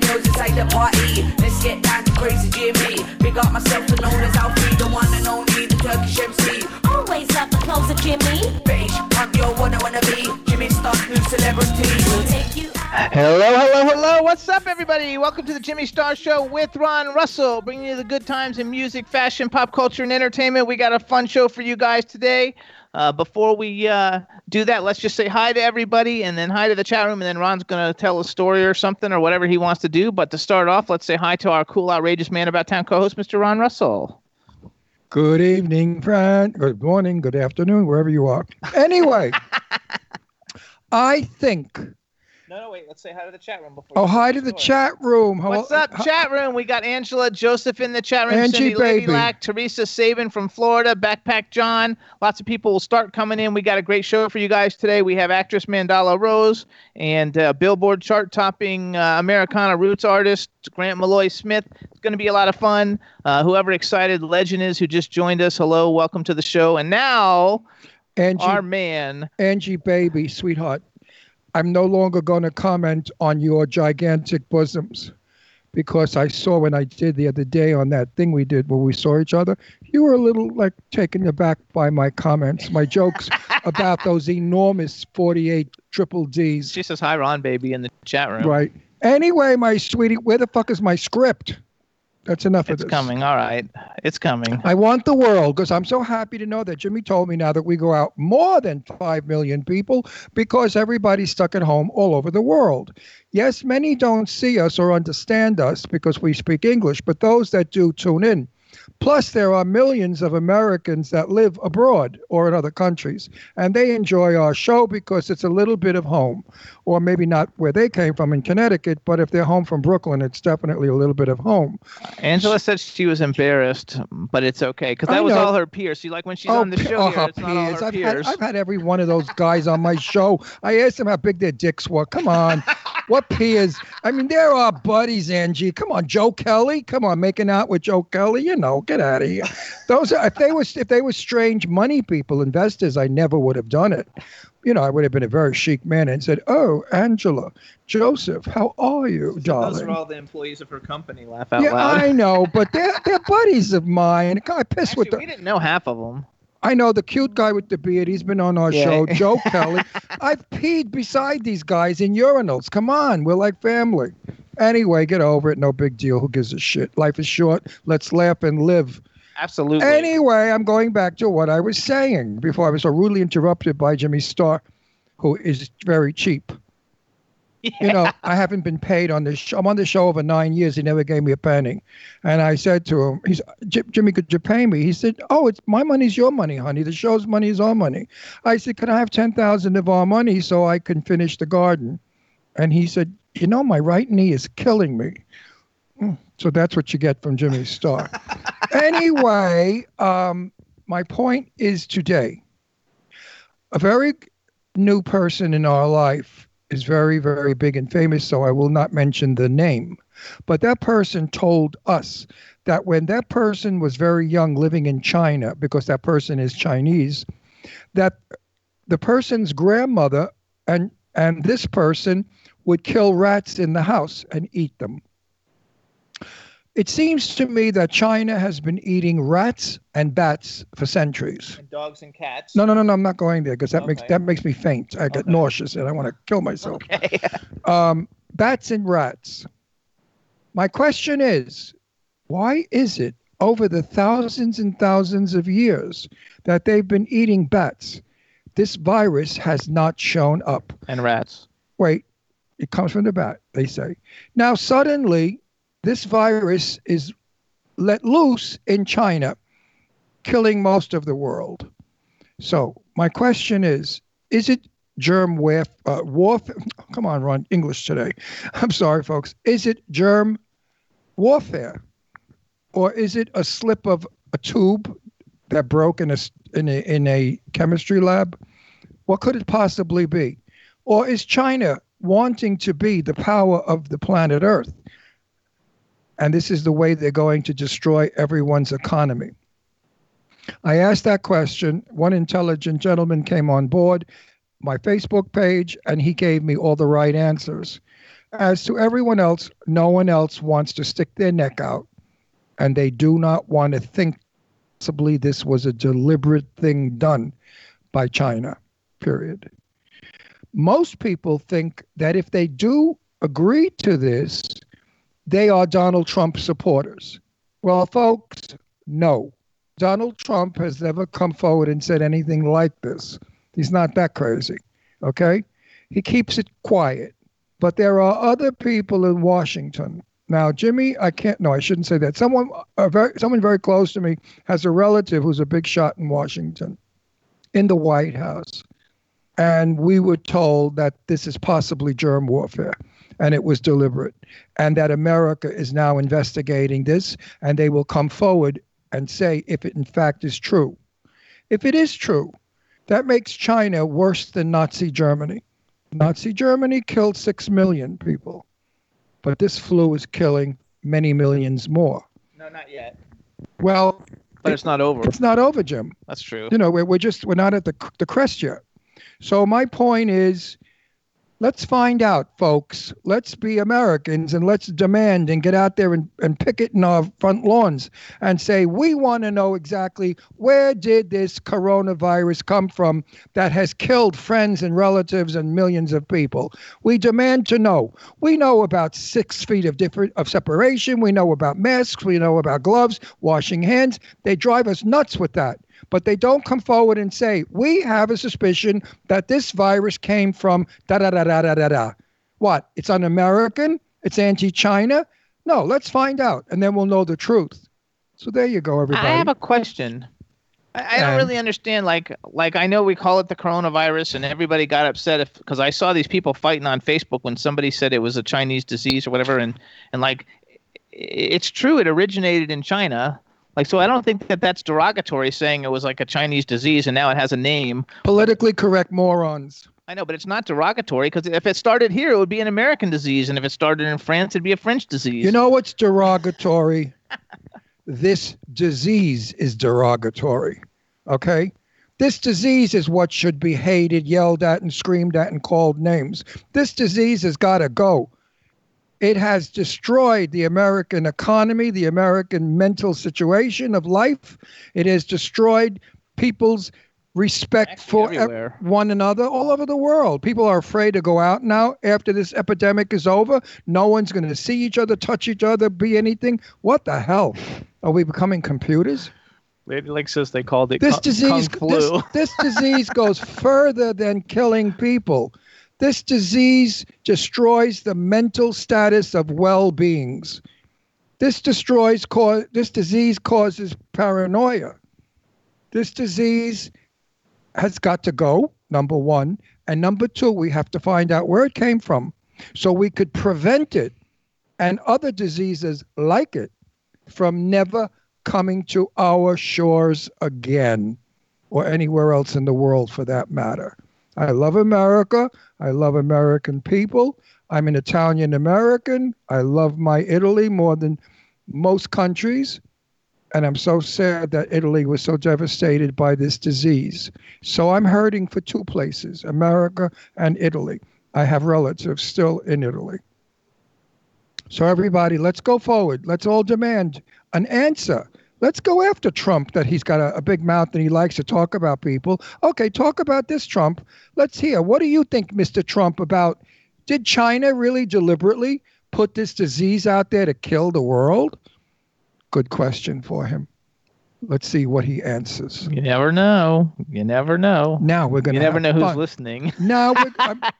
The girls inside the party. Let's get down to crazy Jimmy. Big up myself, and known as Alfie, the one and only, the Turkish MC. always love the clothes of Jimmy. Beige, I'm your one I wanna be. Jimmy Star, new celebrity. We'll take you out. Hello, hello, hello. What's up, everybody? Welcome to the Jimmy Star Show with Ron Russell, bringing you the good times in music, fashion, pop culture, and entertainment. We got a fun show for you guys today. Uh, before we uh, do that, let's just say hi to everybody and then hi to the chat room. And then Ron's going to tell a story or something or whatever he wants to do. But to start off, let's say hi to our cool, outrageous man about town co host, Mr. Ron Russell. Good evening, friend. Good morning, good afternoon, wherever you are. Anyway, I think. No, no, wait. Let's say hi to the chat room before. Oh, hi to the chat room. Hello- What's up, hi- chat room? We got Angela Joseph in the chat room. Angie, Cindy Lady baby. Lack, Teresa Sabin from Florida, Backpack John. Lots of people will start coming in. We got a great show for you guys today. We have actress Mandahla Rose and uh, Billboard chart topping uh, Americana roots artist Grant Maloy Smith. It's going to be a lot of fun. Uh, whoever excited legend is who just joined us, hello, welcome to the show. And now, Angie, our man. Angie, baby, sweetheart. I'm no longer going to comment on your gigantic bosoms because I saw when I did the other day on that thing we did where we saw each other, you were a little like taken aback by my comments, my jokes about those enormous 48 triple Ds. She says hi, Ron, baby, in the chat room. Right. Anyway, my sweetie, where the fuck is my script? That's enough It's of this. coming. All right. It's coming. I want the world because I'm so happy to know that Jimmy told me now that we go out more than 5 million people because everybody's stuck at home all over the world. Yes, many don't see us or understand us because we speak English, but those that do tune in. Plus, there are millions of Americans that live abroad or in other countries, and they enjoy our show because it's a little bit of home. Or maybe not where they came from in Connecticut, but if they're home from Brooklyn, it's definitely a little bit of home. Angela said she was embarrassed, but it's okay because that was all her peers. See, like when she's oh, on the show oh, here, oh, it's not all her I've had, peers. I've had every one of those guys on my show. I asked them how big their dicks were. Come on. what peers? I mean, they're our buddies, Angie. Come on, Joe Kelly. Come on, making out with Joe Kelly. You know, get out of here. Those are if they were if they were strange money people, investors, I never would have done it. You know, I would have been a very chic man and said, "Oh, Angela, Joseph, how are you, darling?" Those are all the employees of her company. Laugh out loud. yeah, loud. I know, but they're they're buddies of mine. I piss Actually, with them. we didn't know half of them. I know the cute guy with the beard. He's been on our Yeah. show, Joe Kelly. I've peed beside these guys in urinals. Come on, we're like family. Anyway, get over it. No big deal. Who gives a shit? Life is short. Let's laugh and live. Absolutely. Anyway, I'm going back to what I was saying before I was so rudely interrupted by Jimmy Star, who is very cheap. Yeah. You know, I haven't been paid on this. Show. I'm on the show over nine years. He never gave me a penny, and I said to him, "He's "J- Jimmy, could you pay me?" He said, "Oh, it's my money's your money, honey. The show's money is our money." I said, "Can I have ten thousand of our money so I can finish the garden?" And he said, "You know, my right knee is killing me." Mm, So that's what you get from Jimmy Star. anyway, um, my point is today, a very new person in our life is very, very big and famous, so I will not mention the name. But that person told us that when that person was very young living in China, because that person is Chinese, that the person's grandmother and and this person would kill rats in the house and eat them. It seems to me that China has been eating rats and bats for centuries. And dogs and cats. No, no, no, no. I'm not going there because that makes that makes me faint. I get Okay. nauseous and I want to kill myself. Okay. Um, bats and rats. My question is, why is it over the thousands and thousands of years that they've been eating bats, this virus has not shown up? and rats. Wait, It comes from the bat, they say. Now, suddenly, this virus is let loose in China, killing most of the world. So, my question is is it germ warf- uh, warfare? Come on, Ron, English today. I'm sorry, folks. Is it germ warfare? Or is it a slip of a tube that broke in a, in a, in a chemistry lab? What could it possibly be? Or is China wanting to be the power of the planet Earth? And this is the way they're going to destroy everyone's economy. I asked that question. One intelligent gentleman came on board my Facebook page and he gave me all the right answers. As to everyone else, no one else wants to stick their neck out and they do not want to think possibly this was a deliberate thing done by China, period. Most people think that if they do agree to this, they are Donald Trump supporters. Well, folks, no. Donald Trump has never come forward and said anything like this. He's not that crazy, okay? He keeps it quiet. But there are other people in Washington. Now, Jimmy, I can't. No, I shouldn't say that. Someone, very, someone very close to me, has a relative who's a big shot in Washington, in the White House, and we were told that this is possibly germ warfare, and it was deliberate, and that America is now investigating this, and they will come forward and say if it in fact is true. If it is true, that makes China worse than Nazi Germany. Nazi Germany killed six million people, but this flu is killing many millions more. No, not yet. Well, But it's not over. it's not over, Jim. That's true. You know, we're, we're just we're not at the the crest yet. So my point is, let's find out, folks. Let's be Americans and let's demand and get out there and, and picket in our front lawns and say we want to know exactly where did this coronavirus come from that has killed friends and relatives and millions of people. We demand to know. We know about six feet of different of separation. We know about masks. We know about gloves, washing hands. They drive us nuts with that but they don't come forward and say, we have a suspicion that this virus came from da da da da da da da. What? It's un American? It's anti China? No, let's find out and then we'll know the truth. So there you go, everybody. I have a question. I, I don't really understand. Like, like I know we call it the coronavirus, and everybody got upset if because I saw these people fighting on Facebook when somebody said it was a Chinese disease or whatever, and and like, it's true, it originated in China. Like, so I don't think that that's derogatory saying it was like a Chinese disease and now it has a name. Politically correct morons. I know, but it's not derogatory because if it started here, it would be an American disease, and if it started in France, it'd be a French disease. You know what's derogatory? this disease is derogatory. Okay? This disease is what should be hated, yelled at, and screamed at and called names. This disease has got to go. It has destroyed the American economy, the American mental situation of life. It has destroyed people's respect Actually, for everywhere. one another all over the world. People are afraid to go out now after this epidemic is over. No one's going to see each other, touch each other, be anything. What the hell? Are we becoming computers? Lady Lake says they called it This kung- disease kung this, this disease goes further than killing people. This disease destroys the mental status of well-beings. This destroys cause this disease causes paranoia. This disease has got to go, number 1, and number 2, we have to find out where it came from so we could prevent it and other diseases like it from never coming to our shores again or anywhere else in the world for that matter. I love America. I love American people. I'm an Italian American. I love my Italy more than most countries. And I'm so sad that Italy was so devastated by this disease. So I'm hurting for two places America and Italy. I have relatives still in Italy. So, everybody, let's go forward. Let's all demand an answer. Let's go after Trump that he's got a, a big mouth and he likes to talk about people. Okay, talk about this, Trump. Let's hear. What do you think, Mr. Trump, about did China really deliberately put this disease out there to kill the world? Good question for him. Let's see what he answers. You never know. You never know. Now we're gonna. You never know who's listening. No,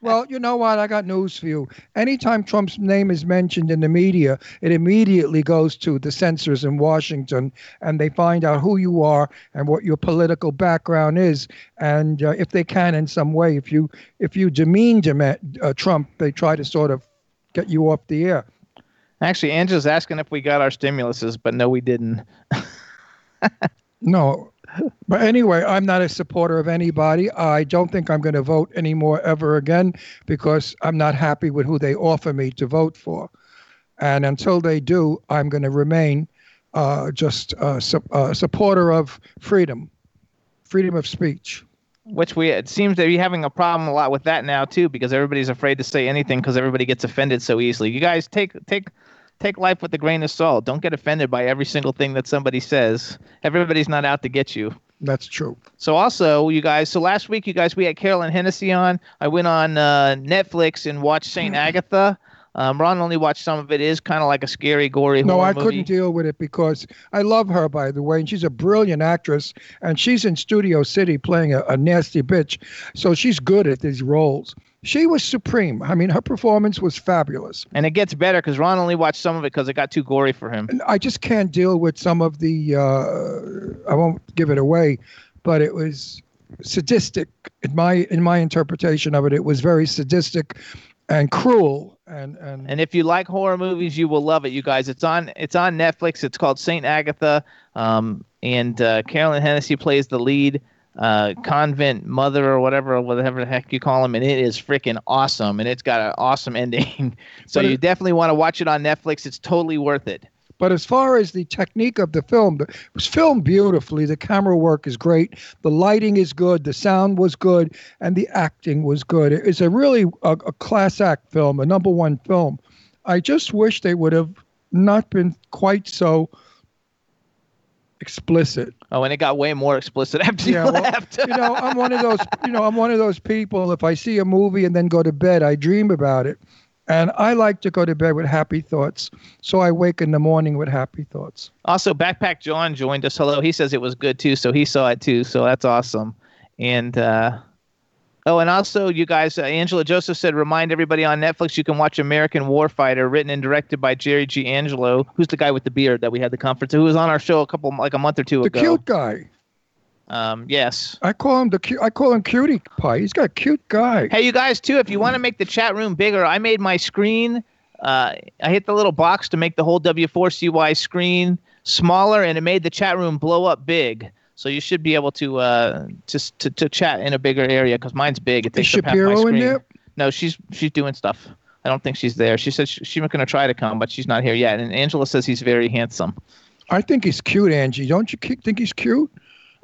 well, you know what? I got news for you. Anytime Trump's name is mentioned in the media, it immediately goes to the censors in Washington, and they find out who you are and what your political background is. And uh, if they can, in some way, if you if you demean Deme- uh, Trump, they try to sort of get you off the air. Actually, Angela's asking if we got our stimuluses, but no, we didn't. No. But anyway, I'm not a supporter of anybody. I don't think I'm going to vote anymore ever again because I'm not happy with who they offer me to vote for. And until they do, I'm going to remain uh, just a su- a supporter of freedom, freedom of speech. Which we it seems to be having a problem a lot with that now too, because everybody's afraid to say anything because everybody gets offended so easily. You guys take take take life with a grain of salt. Don't get offended by every single thing that somebody says. Everybody's not out to get you. That's true. So also, you guys. So last week, you guys, we had Carolyn Hennessy on. I went on uh, Netflix and watched Saint Agatha. Um, Ron only watched some of it. It is kind of like a scary, gory No, I movie. couldn't deal with it because I love her, by the way, and she's a brilliant actress, and she's in Studio City playing a, a nasty bitch, so she's good at these roles. She was supreme. I mean, her performance was fabulous. And it gets better because Ron only watched some of it because it got too gory for him. And I just can't deal with some of the. Uh, I won't give it away, but it was sadistic in my in my interpretation of it. It was very sadistic and cruel, and and, And if you like horror movies, you will love it, you guys. It's on it's on Netflix. It's called Saint Agatha, um, and uh, Carolyn Hennessy plays the lead uh, convent mother or whatever, whatever the heck you call him, and it is freaking awesome, and it's got an awesome ending. so But you it- definitely want to watch it on Netflix. It's totally worth it. But as far as the technique of the film, it was filmed beautifully. The camera work is great. The lighting is good. The sound was good, and the acting was good. It's a really a, a class act film, a number one film. I just wish they would have not been quite so explicit. Oh, and it got way more explicit after you well, left. you know, I'm one of those. You know, I'm one of those people. If I see a movie and then go to bed, I dream about it, and I like to go to bed with happy thoughts. So I wake in the morning with happy thoughts. Also, Backpack John joined us. Hello. He says it was good too, so he saw it too. So that's awesome. And uh, oh, and also, you guys, uh, Angela Joseph said, remind everybody on Netflix you can watch American Warfighter, written and directed by Jerry G. Angelo, who's the guy with the beard that we had the conference, who was on our show a couple, like a month or two The ago. The cute guy. Um, yes. I call him the. I call him cutie pie. He's got a cute guy. Hey, you guys, too, if you want to make the chat room bigger, I made my screen. Uh, I hit the little box to make the whole W4CY screen smaller, and it made the chat room blow up big. So you should be able to uh, to, to to chat in a bigger area because mine's big. It Is takes half my Shapiro in there? No, she's she's doing stuff. I don't think she's there. She said she, she's going to try to come, but she's not here yet. And Angela says he's very handsome. I think he's cute, Angie. Don't you think he's cute?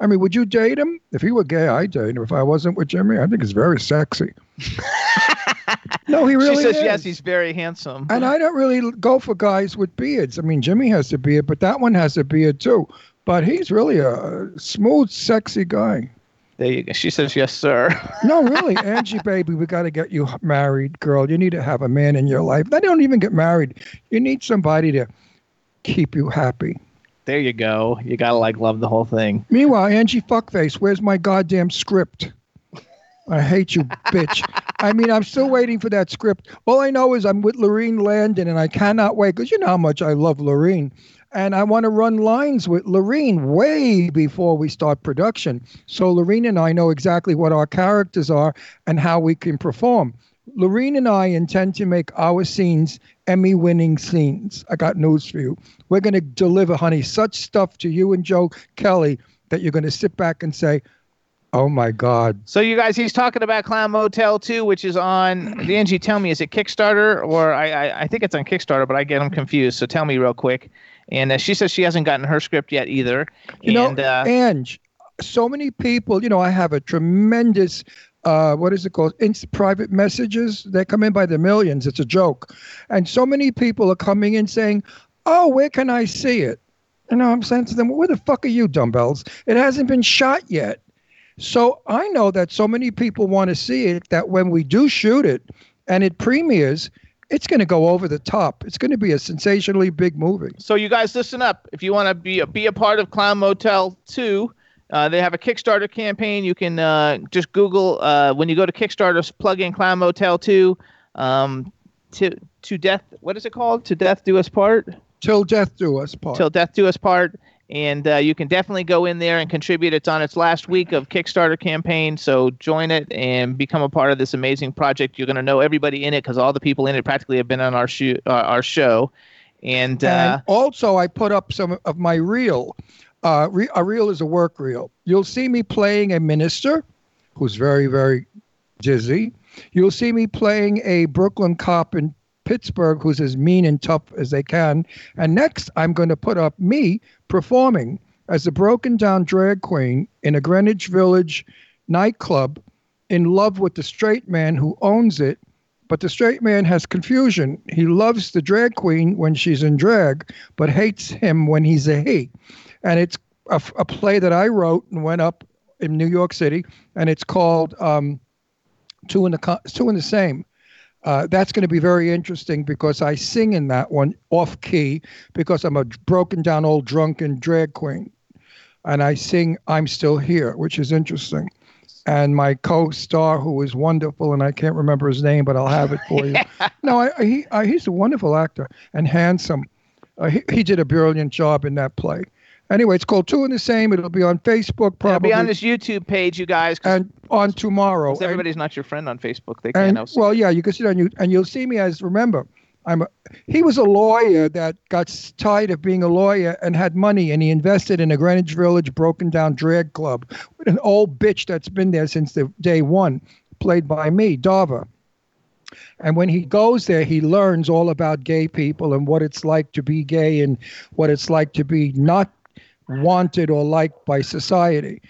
I mean, would you date him? If he were gay, I'd date him. If I wasn't with Jimmy, I think he's very sexy. no, he really she says is. yes, he's very handsome. And I don't really go for guys with beards. I mean, Jimmy has a beard, but that one has a beard too. But he's really a smooth, sexy guy. there you go. She says yes, sir. No, really, Angie, baby, we got to get you married, girl. You need to have a man in your life. They don't even get married. You need somebody to keep you happy. There you go. You gotta like love the whole thing. Meanwhile, Angie Fuckface, where's my goddamn script? I hate you, bitch. I mean, I'm still waiting for that script. All I know is I'm with Lorene Landon, and I cannot wait because you know how much I love Lorene. And I want to run lines with Lorene way before we start production. So Lorene and I know exactly what our characters are and how we can perform. Lorene and I intend to make our scenes Emmy winning scenes. I got news for you. We're going to deliver, honey, such stuff to you and Joe Kelly that you're going to sit back and say, Oh my God. So you guys, he's talking about Clown Motel 2, which is on. Angie, tell me, is it Kickstarter or I? I, I think it's on Kickstarter, but I get them confused. So tell me real quick. And uh, she says she hasn't gotten her script yet either. You and, know, uh, Ange, so many people, you know, I have a tremendous, uh, what is it called? Inst- private messages. They come in by the millions. It's a joke. And so many people are coming in saying, oh, where can I see it? And I'm saying to them, where the fuck are you, dumbbells? It hasn't been shot yet. So I know that so many people want to see it that when we do shoot it and it premieres, it's going to go over the top. It's going to be a sensationally big movie. So you guys listen up. If you want to be a, be a part of Clown Motel 2, uh, they have a Kickstarter campaign. You can uh, just Google uh, when you go to Kickstarter, plug in Clown Motel 2. Um, to to death. What is it called? To death do us part. Till death do us part. Till death do us part. And uh, you can definitely go in there and contribute. It's on its last week of Kickstarter campaign, so join it and become a part of this amazing project. You're going to know everybody in it because all the people in it practically have been on our show. Uh, our show, and, uh, and also I put up some of my reel. Uh, a reel is a work reel. You'll see me playing a minister who's very, very dizzy. You'll see me playing a Brooklyn cop in Pittsburgh who's as mean and tough as they can. And next, I'm going to put up me performing as a broken down drag queen in a Greenwich Village nightclub in love with the straight man who owns it. But the straight man has confusion. He loves the drag queen when she's in drag, but hates him when he's a he. And it's a, a play that I wrote and went up in New York City, and it's called um, Two in the Two in the Same. Uh, that's going to be very interesting because I sing in that one off key because I'm a broken down old drunken drag queen. And I sing I'm Still Here, which is interesting. And my co star, who is wonderful, and I can't remember his name, but I'll have it for you. no, I, he, I, he's a wonderful actor and handsome. Uh, he, he did a brilliant job in that play. Anyway, it's called Two in the Same. It'll be on Facebook, probably. It'll be on this YouTube page, you guys. And on tomorrow. Everybody's and, not your friend on Facebook. They can't. And, well, yeah, you can see on you, and you'll see me as. Remember, I'm. A, he was a lawyer that got tired of being a lawyer and had money, and he invested in a Greenwich Village broken down drag club with an old bitch that's been there since the day one, played by me, Dava. And when he goes there, he learns all about gay people and what it's like to be gay and what it's like to be not wanted or liked by society.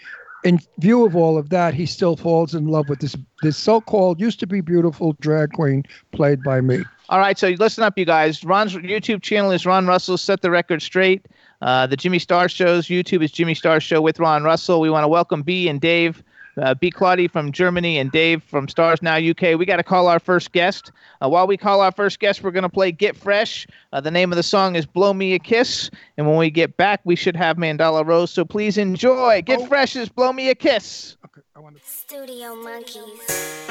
In view of all of that, he still falls in love with this this so-called used to be beautiful drag queen played by me. All right, so listen up, you guys. Ron's YouTube channel is Ron Russell. Set the record straight. Uh, the Jimmy Star Show's YouTube is Jimmy Star Show with Ron Russell. We want to welcome B and Dave uh, B. Claudie from Germany and Dave from Stars Now UK. We got to call our first guest. Uh, while we call our first guest, we're going to play Get Fresh. Uh, the name of the song is Blow Me a Kiss. And when we get back, we should have Mandahla Rose. So please enjoy. Get oh. is Blow Me a Kiss. Okay, I want to. Studio Monkeys.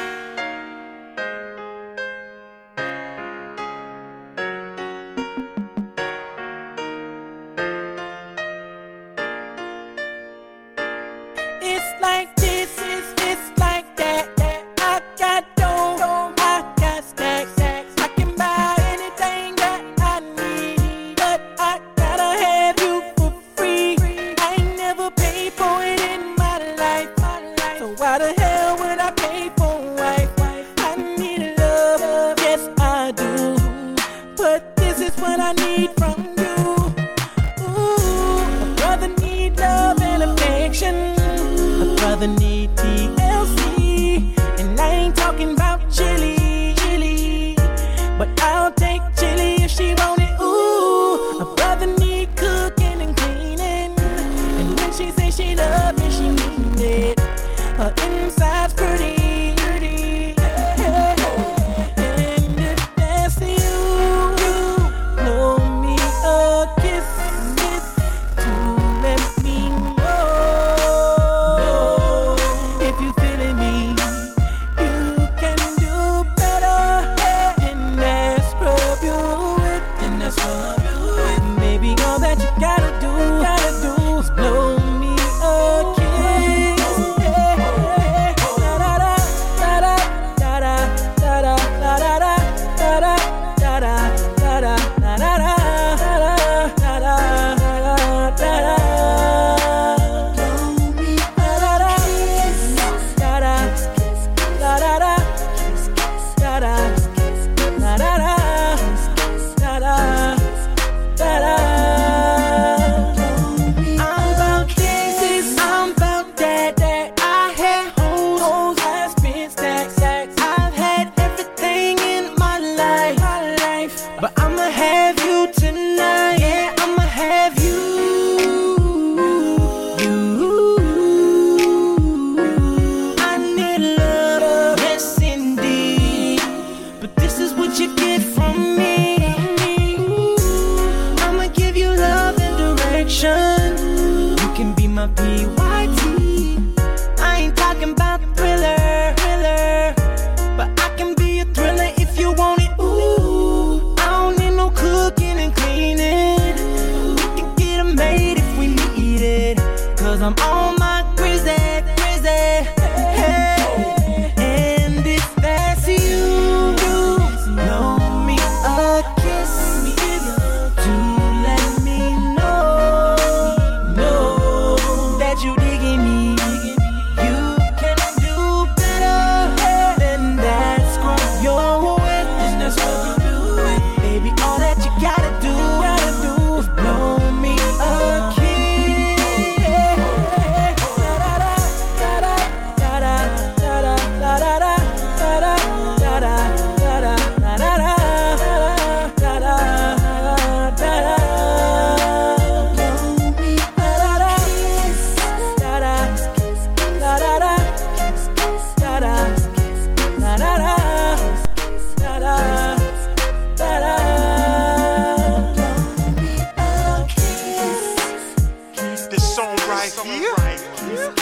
Song right here.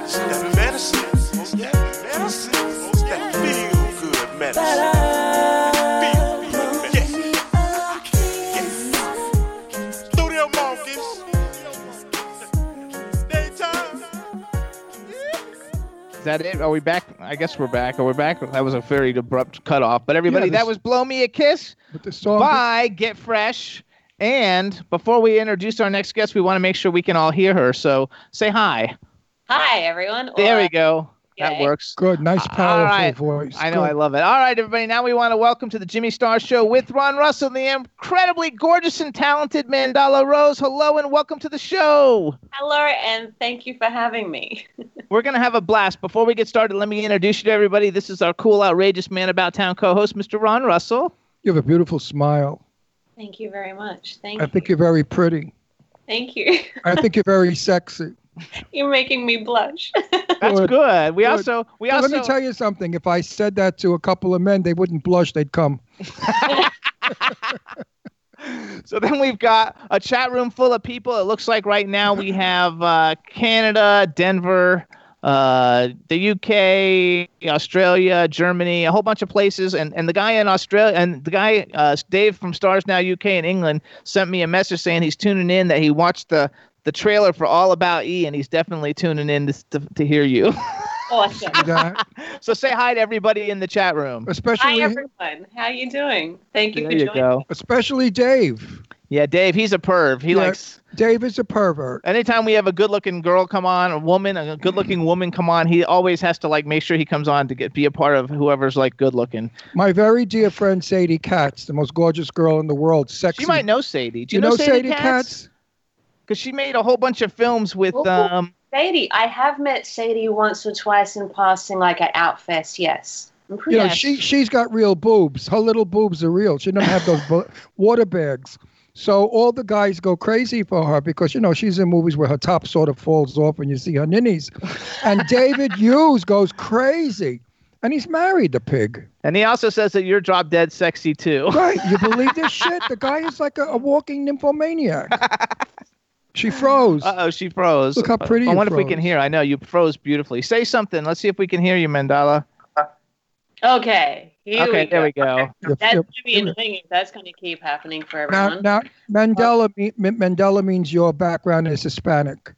It's that medicine. It's that medicine. It's feel good medicine. Feel good medicine. Yeah. Yeah. Studio monkeys. Daytime. Is that it? Are we back? I guess we're back. Are we back? That was a very abrupt cutoff. But everybody, Yeah, that was "Blow Me a Kiss" But the song. by Get Fresh. And before we introduce our next guest, we want to make sure we can all hear her. So say hi. Hi, everyone. There Or- we go. That works. Good, nice, All powerful right. voice. I know, I love it. All right, everybody. Now we want to welcome to the Jimmy Star Show with Ron Russell, the incredibly gorgeous and talented Mandahla Rose. Hello and welcome to the show. Hello, and thank you for having me. We're going to have a blast. Before we get started, let me introduce you to everybody. This is our cool, outrageous man about town co host, Mr. Ron Russell. You have a beautiful smile. Thank you very much. Thank you. I you. think you're very pretty. Thank you. I think you're very sexy. You're making me blush. That's Good. good. We Good. also, we Now, also, Let me tell you something. If I said that to a couple of men, they wouldn't blush. They'd come. So then we've got a chat room full of people. It looks like right now we have uh, Canada, Denver, uh, the UK, Australia, Germany, a whole bunch of places. And and the guy in Australia and the guy uh, Dave from Stars Now UK in England sent me a message saying he's tuning in that he watched the the trailer for All About E and he's definitely tuning in to to, to hear you. awesome. So say hi to everybody in the chat room. Hi, especially, everyone. How you doing? Thank you There for you joining. go. especially Dave. Yeah, Dave, he's a perv. He Yeah. likes Dave is a pervert. anytime we have a good looking girl come on, a woman, a good looking woman come on, he always has to like make sure he comes on to get be a part of whoever's like good looking. My very dear friend Sadie Katz, the most gorgeous girl in the world, sexy. You might know Sadie. Do you know Sadie Katz? Because she made a whole bunch of films with um. Sadie, I have met Sadie once or twice in passing, like at Outfest. Yes, You pretty. know, she she's got real boobs. Her little boobs are real. She doesn't have those bo- water bags. So all the guys go crazy for her because you know she's in movies where her top sort of falls off and you see her ninnies. And David Hughes goes crazy, and he's married the pig. And he also says that you're drop dead sexy too. Right? You believe this shit? The guy is like a, a walking nymphomaniac. She froze. Uh oh, she froze. Look how pretty I you wonder if we can hear. I know you froze beautifully. Say something. Let's see if we can hear you, Mandahla. Okay, here okay, we there we go. You're- That's you're- gonna be annoying if that's gonna keep happening for now, everyone. now Mandela me- Mandela means your background is Hispanic.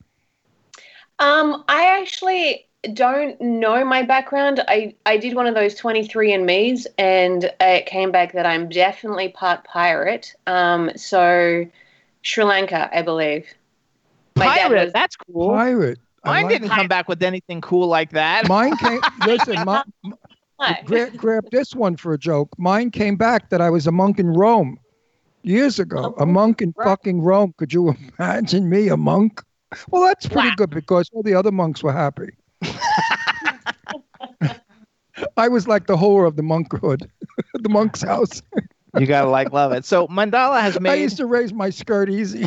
Um, I actually don't know my background. I, I did one of those 23 and me's and it came back that I'm definitely part pirate. Um, so Sri Lanka, I believe. My Pirate. was- That's cool. Pirate. Mine like- didn't come back with anything cool like that. Mine came. listen, my, Grab, this one for a joke. Mine came back that I was a monk in Rome years ago. A monk in fucking Rome. Could you imagine me, a monk? Well, that's pretty Wow. good because all the other monks were happy. I was like the whore of the monkhood, the monk's house. You gotta like love it. So Mandahla has made. I used to raise my skirt easy.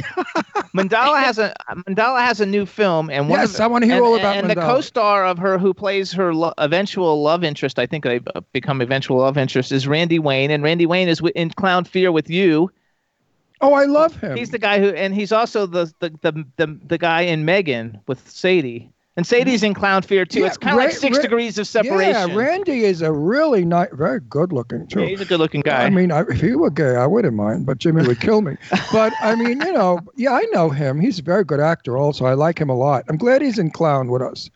Mandahla has a Mandahla has a new film, and one yes, of, I want to hear and, all about and the co-star of her who plays her lo- eventual love interest, I think they become eventual love interest, is Randy Wayne, and Randy Wayne is in Clown Fear with you. Oh, I love him. He's the guy who, and he's also the the the the, the guy in Megan with Sadie. And Sadie's in Clown Fear too. Yeah, it's kind of like six Ra- degrees of separation. Yeah, Randy is a really nice, very good looking too. Yeah, he's a good-looking guy. I mean, I, if he were gay, I wouldn't mind, but Jimmy would kill me. but I mean, you know, yeah, I know him. He's a very good actor. Also, I like him a lot. I'm glad he's in Clown with us.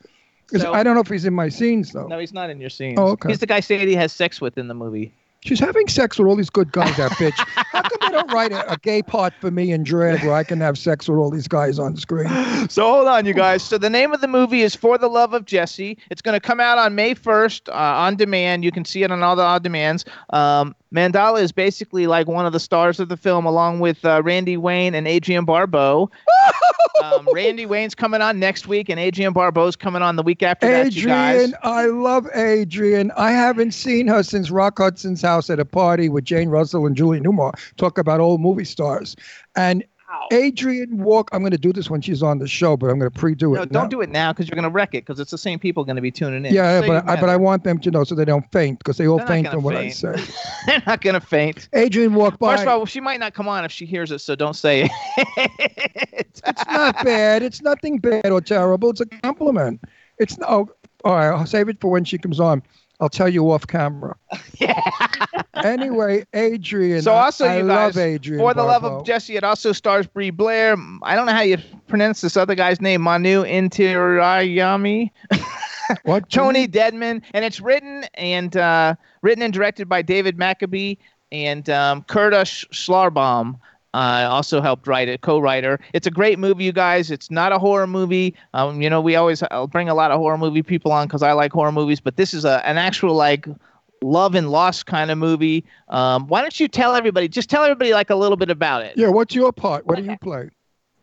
So- I don't know if he's in my scenes though. no, he's not in your scenes. Oh, okay. He's the guy Sadie has sex with in the movie. She's having sex with all these good guys, that bitch. How come they don't write a, a gay part for me in drag where I can have sex with all these guys on screen? So hold on, you guys. So the name of the movie is For the Love of Jesse. It's going to come out on May 1st uh, on demand. You can see it on all the on demands. Um, Mandahla is basically like one of the stars of the film, along with uh, Randy Wayne and Adrienne Barbeau. um, Randy Wayne's coming on next week, and Adrienne Barbeau's coming on the week after that. You guys. Adrienne, I love Adrienne. I haven't seen her since Rock Hudson's house at a party with Jane Russell and Julie Newmar talk about old movie stars. And Adrienne walk. I'm going to do this when she's on the show, but I'm going to pre-do it. No, don't do it now because you're going to wreck it because it's the same people going to be tuning in. Yeah, So but I, but I want them to know so they don't faint because they all They're faint gonna on what I say. They're not going to faint. Adrienne walked by. First of all, she might not come on if she hears it, so don't say it. it's not bad. It's nothing bad or terrible. It's a compliment. It's no. Oh, all right, I'll save it for when she comes on. I'll tell you off camera. Anyway, Adrienne. So also, I, I you guys, love Adrienne. for the love of Jesse, it also stars Brie Blair. I don't know how you pronounce this other guy's name, Manu Intiraymi, what? Tony Deadman, and it's written and uh, written and directed by David Maccabee and um, Kurta Schlarbaum. Uh, also helped write it, co-writer. It's a great movie, you guys. It's not a horror movie. Um, you know, we always I'll bring a lot of horror movie people on because I like horror movies, but this is a an actual like love and loss kind of movie. Um, why don't you tell everybody? Just tell everybody like a little bit about it. Yeah. What's your part? What do you play?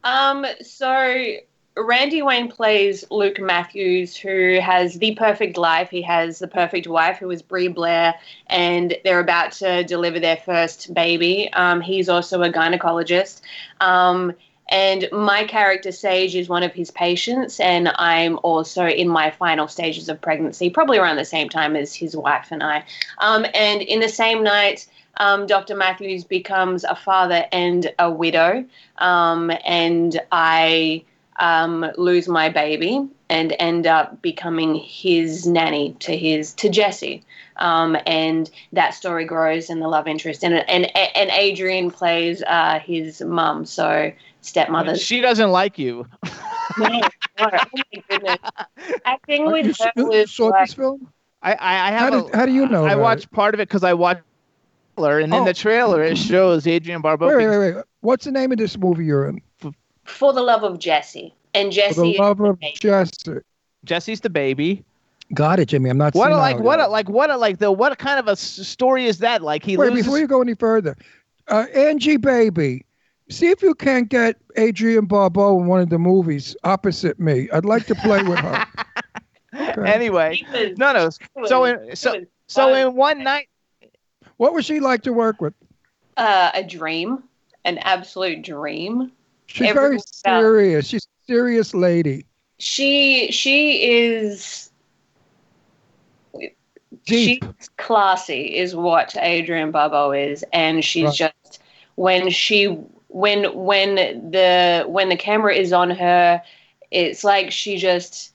Um, so Randy Wayne plays Luke Matthews, who has the perfect life. He has the perfect wife, who is Brie Blair, and they're about to deliver their first baby. Um, he's also a gynecologist. Um, and my character, Sage, is one of his patients, and I'm also in my final stages of pregnancy, probably around the same time as his wife and I. Um, and in the same night, um, Dr. Matthews becomes a father and a widow, um, and I um, lose my baby and end up becoming his nanny to his to Jesse. Um, and that story grows and the love interest and and and Adrienne plays uh, his mum, so stepmother. She doesn't like you. No, no, oh my goodness. Acting with you, her was saw like, this film? I I, I How, have. did, how do you know? I about watched part of it because I watched. And in Oh. the trailer, it shows Adrienne it? Barbeau. Wait, wait, wait, wait. What's the name of this movie you're in? For the love of Jesse, and For Jesse. the love the of baby. Jesse. Jesse's the baby. Got it, Jimmy. I'm not. What a, like what a, yet. like what a, like the what kind of a story is that? Like he Wait, loses. before you go any further, uh, Angie Baby, see if you can't get Adrienne Barbeau in one of the movies opposite me. I'd like to play with her. Okay. Anyway, was- no, no. So in so so in one night, What would she like to work with? uh, a dream, an absolute dream. She's very serious. She's a serious lady. She she is Deep. she's classy is what Adrienne Barbeau is, and she's Right. just when she when when the when the camera is on her, it's like she just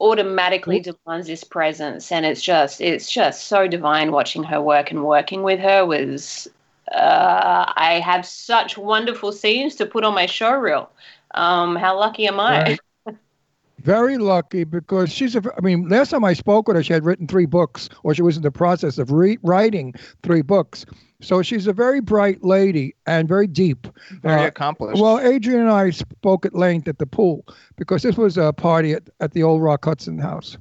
automatically demands this presence and it's just it's just so divine watching her work and working with her was uh, I have such wonderful scenes to put on my show reel. Um, how lucky am I? Right. Very lucky because she's a. I mean, last time I spoke with her, she had written three books, or she was in the process of re- writing three books. So she's a very bright lady and very deep. very Uh, accomplished. Well, Adrienne and I spoke at length at the pool because this was a party at, at the old Rock Hudson house.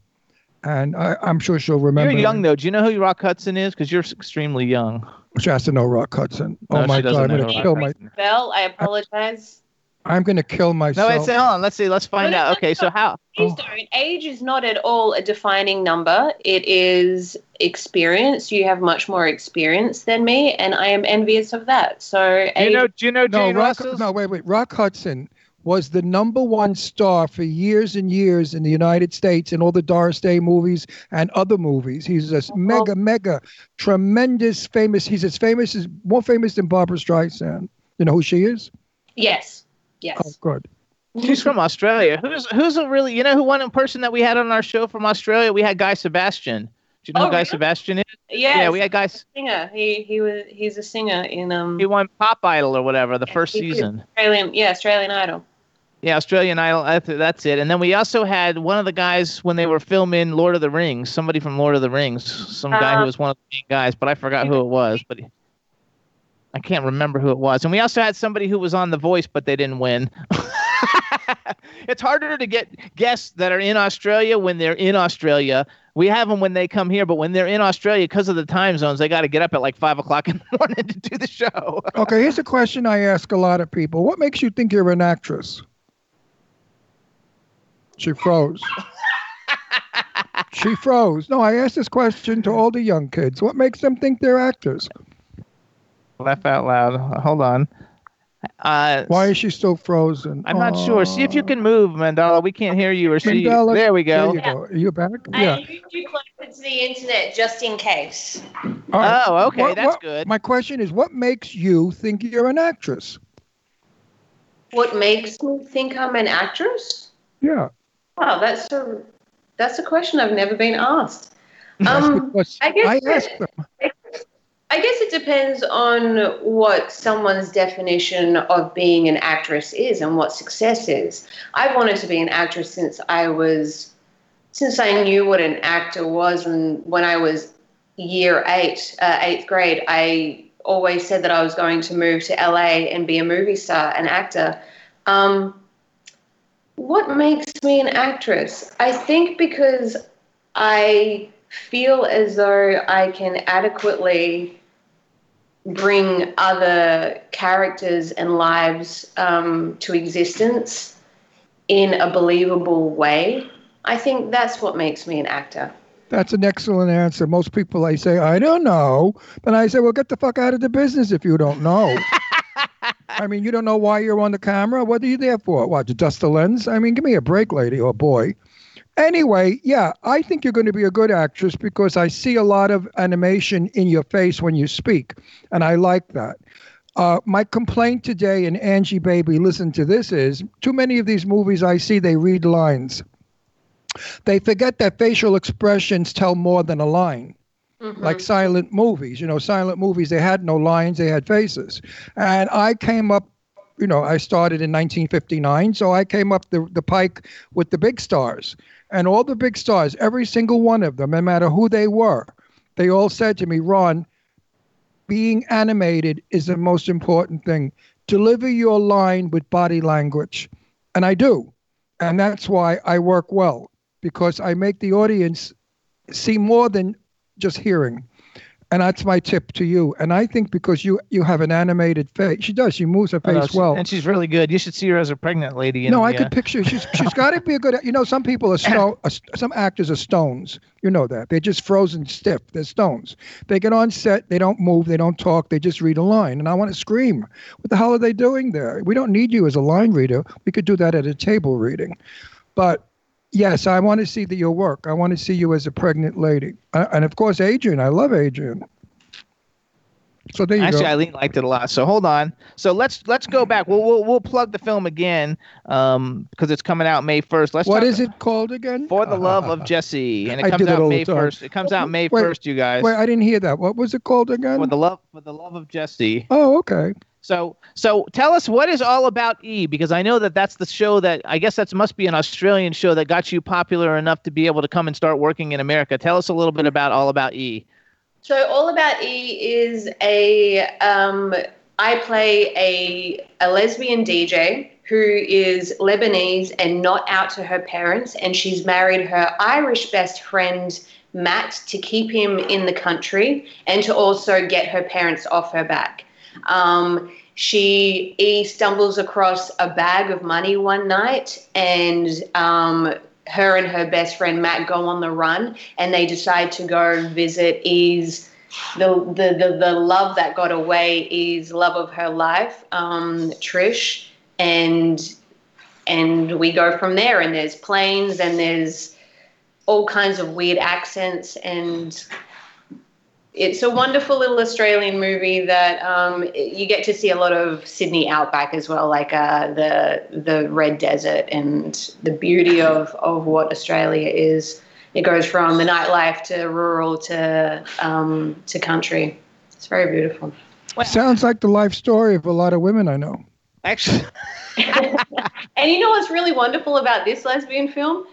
And I, I'm sure she'll remember. you're young though. Do you know who Rock Hudson is? Because you're extremely young. She has to know Rock Hudson. No, oh my she God, I'm going to kill my. Bell, I apologize. I'm going to kill myself. No, myself. it's hold on. Let's see. Let's find No, no, out. no, Okay, so how? Please Oh. don't. Age is not at all a defining number. It is experience. You have much more experience than me, and I am envious of that. So, Do you know? Do you know no, Rock, Russell's? no, wait, wait. Rock Hudson was the number one star for years and years in the United States in all the Doris Day movies and other movies. He's a mega, mega, tremendous, famous. He's as famous as more famous than Barbra Streisand. You know who she is? Yes. Yes. Oh, good. She's from Australia. Who's who's a really you know who one person that we had on our show from Australia? We had Guy Sebastian. Do you know Oh, who Guy really? Sebastian is? Yes. Yeah, we had Guy. singer. He he was he's a singer in um He won Pop Idol or whatever the first season. Australian yeah Australian Idol. Yeah, Australian Idol. That's, that's it. And then we also had one of the guys when they were filming Lord of the Rings. Somebody from Lord of the Rings. Some guy who Uh, was one of the main guys, but I forgot who it was. But I can't remember who it was. And we also had somebody who was on The Voice, but they didn't win. it's harder to get guests that are in Australia when they're in Australia. We have them when they come here, but when they're in Australia, because of the time zones, they got to get up at like five o'clock in the morning to do the show. Okay, here's a question I ask a lot of people. What makes you think you're an actress? She froze. she froze. No, I asked this question to all the young kids. What makes them think they're actors? Laugh out loud. Hold on. Uh, Why is she still frozen? I'm not sure. See if you can move, Mandahla. We can't hear you or see. Mandahla, There we go. There you go. Are you back? Yeah. I moved you closer to the internet just in case. All right. Oh, okay, What- that's what- good. My question is, what makes you think you're an actress? What makes me think I'm an actress? Yeah. Wow, that's a that's a question I've never been asked. Um, I guess I asked them. I guess it depends on what someone's definition of being an actress is and what success is. I've wanted to be an actress since I was, since I knew what an actor was, and when I was year eight, uh, eighth grade, I always said that I was going to move to LA and be a movie star, an actor. Um, what makes me an actress? I think because I feel as though I can adequately bring other characters and lives um, to existence in a believable way. I think that's what makes me an actor. That's an excellent answer. Most people, I say, I don't know. But I say, well, get the fuck out of the business if you don't know. I mean, you don't know why you're on the camera. What are you there for? What, to dust the lens? I mean, give me a break, lady or boy. Anyway, yeah, I think you're going to be a good actress because I see a lot of animation in your face when you speak, and I like that. Uh, my complaint today, and Angie Baby, listen to this, is too many of these movies I see, they read lines. They forget that facial expressions tell more than a line Mm-hmm. like silent movies. You know, silent movies, they had no lines, they had faces. And I came up, you know, I started in 1959, so I came up the, the pike with the big stars. And all the big stars, every single one of them, no matter who they were, they all said to me, Ron, being animated is the most important thing. Deliver your line with body language. And I do. And that's why I work well, because I make the audience see more than just hearing. And that's my tip to you. And I think because you you have an animated face, she does. She moves her know, face she- well. and she's really good. You should see her as a pregnant lady. in No, the, I uh, could picture she's she's got to be a good. You know, some people are stone. uh, some actors are stones. You know that they're just frozen stiff. They're stones. They get on set. They don't move. They don't talk. They just read a line. And I want to scream. What the hell are they doing there? We don't need you as a line reader. We could do that at a table reading. But yes, I want to see the, your work. I want to see you as a pregnant lady. Uh, and of course, Adrienne. I love Adrienne. So there you go. Actually, go. Eileen liked it a lot. So hold on. So let's let's go back. We'll we'll, we'll plug the film again um because it's coming out May first. Let's what is it called again? For the love of Jesse, and it I comes out May first. It comes out May first, you guys. Wait, I didn't hear that. What was it called again? For the love for the love of Jesse. oh, okay. So so tell us what is all about E because I know that that's the show that I guess that must be an Australian show that got you popular enough to be able to come and start working in America. Tell us a little bit about all about E. So All About E is a um, I play a a lesbian DJ who is Lebanese and not out to her parents, and she's married her Irish best friend Matt to keep him in the country and to also get her parents off her back. Um, she E stumbles across a bag of money one night and um, her and her best friend Matt go on the run and they decide to go visit E's the the the, the love that got away E's love of her life, um, Trish, and and we go from there. And there's planes and there's all kinds of weird accents and it's a wonderful little Australian movie that um, you get to see a lot of Sydney outback as well, like uh, the the red desert and the beauty of, of what Australia is. It goes from the nightlife to rural to um, to country. It's very beautiful. Sounds like the life story of a lot of women I know. Actually, And you know what's really wonderful about this lesbian film?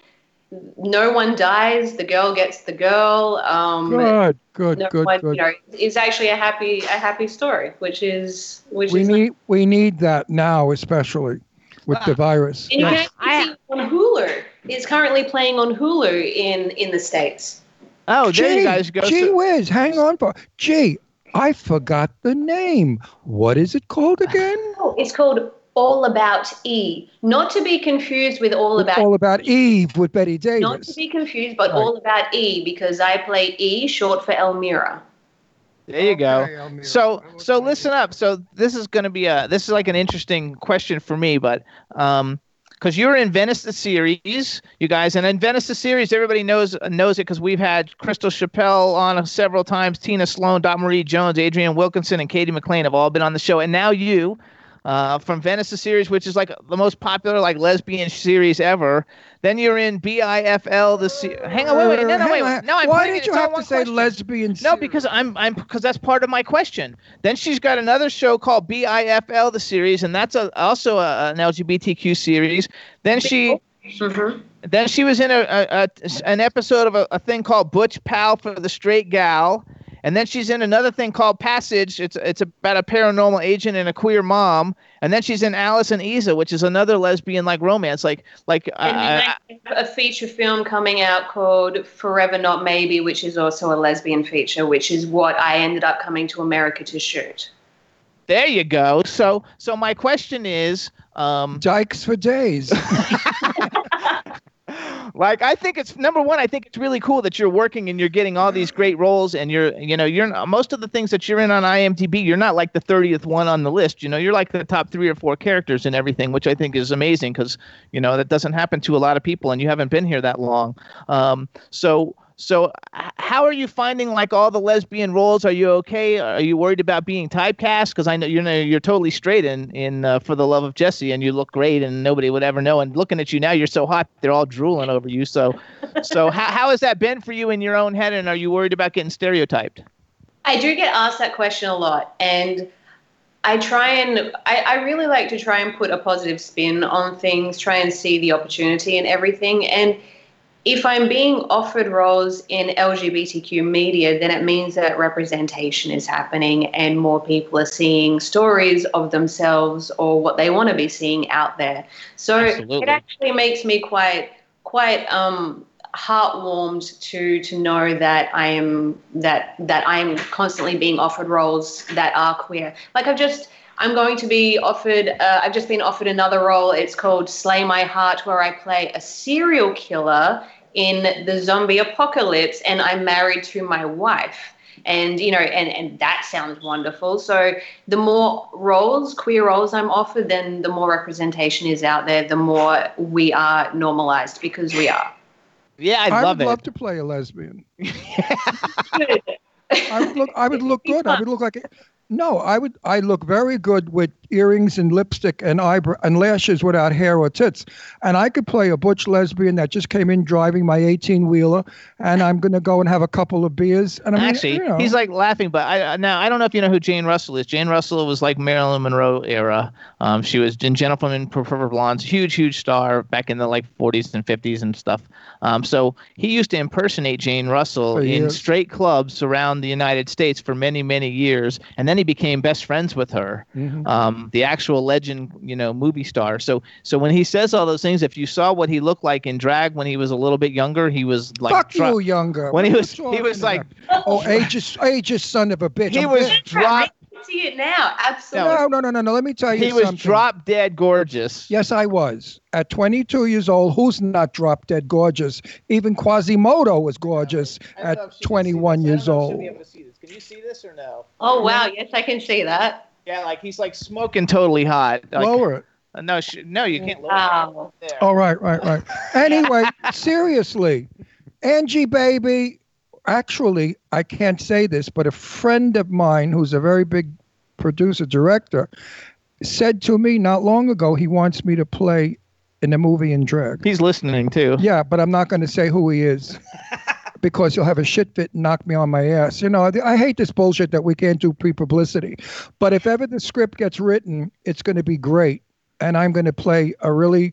No one dies. The girl gets the girl. Um, Good, good, no good, one, good. You know, it's actually a happy a happy story, which is which we is need we need that now, especially with the virus. And you can Nice. actually see on Hulu. It's currently playing on Hulu in in the states. oh, there you guys go. Gee So- whiz, hang on for gee, I forgot the name. What is it called again? Oh, it's called All About E, not to be confused with All About. All about Eve with Bette Davis. not to be confused, but Right. All About E because I play E, short for Elmira. There you go. Okay, Elmira. So so listen up. So this is going to be a this is like an interesting question for me, but um because you're in Venice the series, you guys, and in Venice the series, everybody knows knows it because we've had Crystal Chappelle on several times. Tina Sloan, Dot Marie Jones, Adrienne Wilkinson, and Katie McLean have all been on the show, and now you, uh, from Venice series, which is like the most popular like lesbian series ever. Then you're in BIFL the se- Hang on, wait, wait, no, no, Hang wait, no, I'm Why putting it- did you have to say question. lesbian? No, because I'm I'm because that's part of my question. Then she's got another show called BIFL the series, and that's a, also a, an LGBTQ series. Then she Mm-hmm. then she was in a, a, a an episode of a, a thing called Butch Pal for the Straight Gal, and then she's in another thing called Passage. It's it's about a paranormal agent and a queer mom, and then she's in Alice and Isa, which is another lesbian like romance, like like And uh, then I have a feature film coming out called Forever Not Maybe, which is also a lesbian feature, which is what I ended up coming to America to shoot. there you go. So so my question is. Um, Dykes for days. like i think it's number one i think it's really cool that you're working and you're getting all these great roles and you're you know you're most of the things that you're in on imdb you're not like the 30th one on the list you know? You're like the top three or four characters and everything which i think is amazing because you know that doesn't happen to a lot of people and you haven't been here that long. Um, so so how are you finding like all the lesbian roles? Are you okay? Are you worried about being typecast? Because i know you know you're totally straight in in uh, for the love of jesse and you look great and nobody would ever know and looking at you now you're so hot they're all drooling over you. So so how, how has that been for you in your own head and are you worried about getting stereotyped? I do get asked that question a lot, and I try and I, I really like to try and put a positive spin on things, try and see the opportunity and everything. And if I'm being offered roles in LGBTQ media, then it means that representation is happening and more people are seeing stories of themselves or what they want to be seeing out there. So Absolutely. it actually makes me quite quite um heartwarmed to to know that I am that that I am constantly being offered roles that are queer. Like I've just I'm going to be offered. Uh, I've just been offered another role. It's called Slay My Heart, where I play a serial killer in the zombie apocalypse, and I'm married to my wife. And you know, and and that sounds wonderful. So the more roles, queer roles, I'm offered, then the more representation is out there. The more we are normalized because we are. yeah i, I love would it love to play a lesbian. I would look. I would look good. I would look like. No, I would. I look very good with earrings and lipstick and eyebrow and lashes without hair or tits. And I could play a butch lesbian that just came in driving my eighteen wheeler, and I'm gonna go and have a couple of beers. And I mean, Actually, you know, he's like laughing, but I now I don't know if you know who Jane Russell is. Jane Russell was like Marilyn Monroe era. Um, she was in Gentlemen Prefer Blondes, huge, huge star back in the like 40s and 50s and stuff. Um, so he used to impersonate Jane Russell in straight clubs around the United States for many, many years, and then he became best friends with her. Mhm. Um, the actual legend, you know, movie star. So, so when he says all those things, if you saw what he looked like in drag when he was a little bit younger, he was like fuck dro- you, younger. when he was you he was like oh, ageist, ageist son of a bitch. he I'm was dead. drop I can see it now. Absolutely. No, no, no, no, no. Let me tell you he was something. drop dead gorgeous. Yes, I was. At 22 years old, who's not drop dead gorgeous? Even Quasimodo was gorgeous at 21 years old. Can you see this or no? Oh wow, yes, I can see that. Yeah, like he's like smoking totally hot. Like, Lower it. Uh, No, sh- no, you can't. lower Wow. it there. Oh, right, right, right. Anyway, seriously, Angie Baby, actually, I can't say this, but a friend of mine who's a very big producer, director, said to me not long ago he wants me to play in a movie in drag. He's listening too. Yeah, but I'm not going to say who he is. Because he'll have a shit fit and knock me on my ass. You know, I, I hate this bullshit that we can't do pre publicity. But if ever the script gets written, it's going to be great. And I'm going to play a really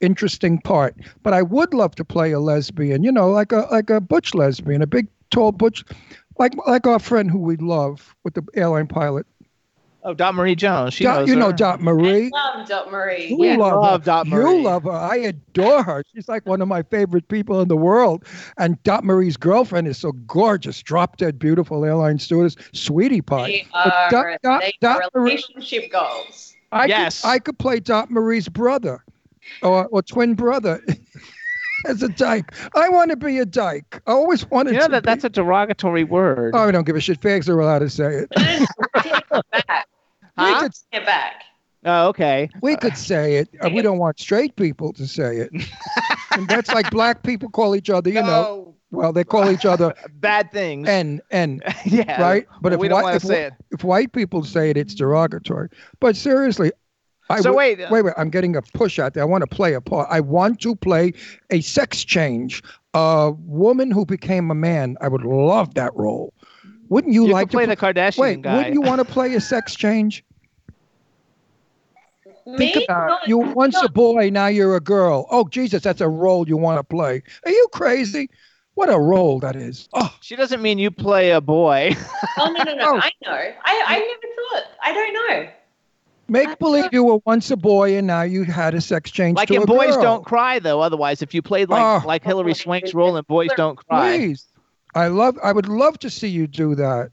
interesting part. But I would love to play a lesbian, you know, like a like a butch lesbian, a big, tall butch, like like our friend who we love with the airline pilot. Oh, Dot Marie Jones. She Dot- knows you know. Dot Marie. I love Dot Marie. You Yeah. love, Love her. Dot You love her. I adore her. She's like one of my favorite people in the world. And Dot Marie's girlfriend is so gorgeous, drop dead, beautiful airline stewardess, sweetie pie. They But are, Dot- Dot- they Dot are Marie- relationship goals. I Yes. Could, I could play Dot Marie's brother or, or twin brother as a dyke. I want to be a dyke. I always wanted You know to that be. that's a derogatory word. Oh, I don't give a shit. Fags are allowed to say it. Take it back. We could Take it back. Oh, okay. We could say it. Uh, we don't want straight people to say it. and that's like black people call each other, you know. Well, they call each other bad things. And and yeah. right? But if we don't white, want if, say it. if white people say it, it's derogatory. But seriously, I So would- wait, uh, wait, wait. I'm getting a push out there. I want to play a part. I want to play a sex change, a woman who became a man. I would love that role. Wouldn't you, You like could play to the Kardashian Wait, guy. wouldn't you want to play a sex change? Me? Think about No, it. You were once no. a boy, now you're a girl. Oh Jesus, that's a role you want to play. Are you crazy? What a role that is. Oh, She doesn't mean you play a boy. Oh no no no! Oh. I know. I I never thought. I don't know. make believe you were once a boy and now you had a sex change like to in a Boys girl. Don't Cry, though. Otherwise, if you played like Oh. like Hilary Swank's role in Boys Don't Cry. Please, I love. I would love to see you do that.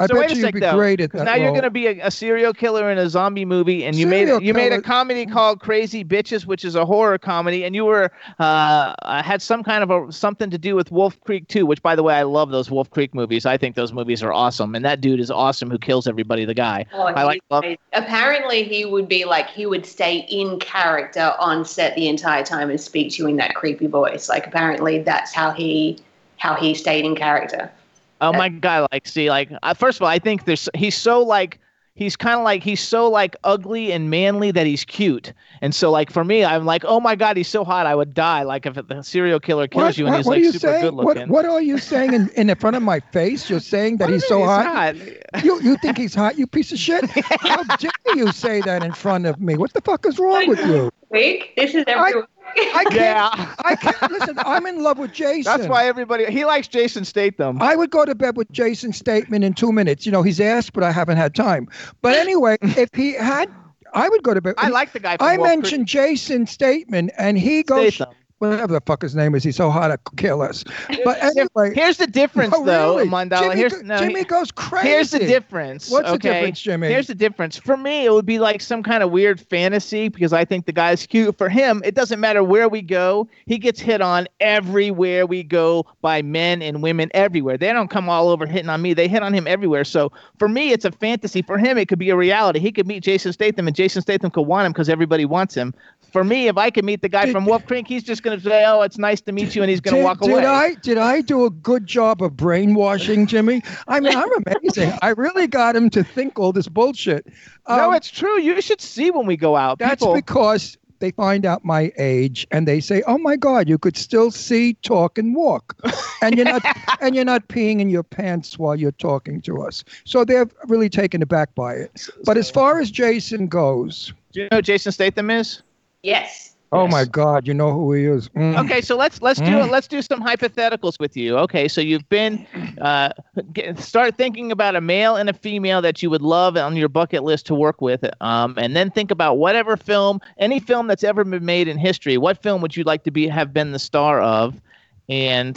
I so bet wait a you sec, you'd be though, great at 'cause that. now you're going to be a, a serial killer in a zombie movie, and you made Serial a, you made a comedy called Crazy Bitches, which is a horror comedy, and you were uh, uh, had some kind of a something to do with Wolf Creek too. Which, by the way, I love those Wolf Creek movies. I think those movies are awesome, and that dude is awesome who kills everybody. The guy. Oh, I like love. Apparently, he would be like he would stay in character on set the entire time and speak to you in that creepy voice. Like apparently, that's how he how he stayed in character. Oh my god! Like, see, like, uh, first of all, I think there's he's so like he's kind of like he's so like ugly and manly that he's cute, and so like for me, I'm like, oh my god, he's so hot, I would die. Like if the serial killer kills What, you and what, he's what like super saying? good looking. What, what are you saying in, in the front of my face? You're saying that he's so mean hot. hot? You you think he's hot? You piece of shit! How dare you say that in front of me? What the fuck is wrong with you? Week. This is every week. I can't. Yeah, I can't listen. I'm in love with Jason. that's why everybody he likes Jason Statham. I would go to bed with Jason Statham in two minutes. You know, he's asked, but I haven't had time. But anyway, if he had, I would go to bed. I like the guy. I Wolf Creek. mentioned Jason Statham, and he goes, Statham. Whatever the fuck his name is. He's so hot, I could care less. But anyway, Here's the difference, oh, no, though, really. Mandahla. Jimmy, here's no, Jimmy goes crazy. Here's the difference. What's the difference, Jimmy? Here's the difference. For me, it would be like some kind of weird fantasy because I think the guy's cute. For him, it doesn't matter where we go. He gets hit on everywhere we go by men and women everywhere. They don't come all over hitting on me. They hit on him everywhere. So for me, it's a fantasy. For him, it could be a reality. He could meet Jason Statham, and Jason Statham could want him because everybody wants him. For me, if I can meet the guy Did- from Wolf Creek, he's just going to say, "Oh, it's nice to meet you," and he's going to did, walk did away. I did I do a good job of brainwashing Jimmy? I mean, I'm amazing. I really got him to think all this bullshit. no, Um, it's true. You should see when we go out. That's People, because they find out my age and they say, "Oh my God, you could still see, talk, and walk, and you're not and you're not peeing in your pants while you're talking to us." So they're really taken aback by it. But as far as Jason goes, Do you know who Jason Statham is? Yes. oh my God, you know who he is. Mm. Okay, so let's let's do Mm. let's do some hypotheticals with you. Okay, so you've been uh, get, start thinking about a male and a female that you would love on your bucket list to work with, um, and then think about whatever film, any film that's ever been made in history. What film would you like to be have been the star of, and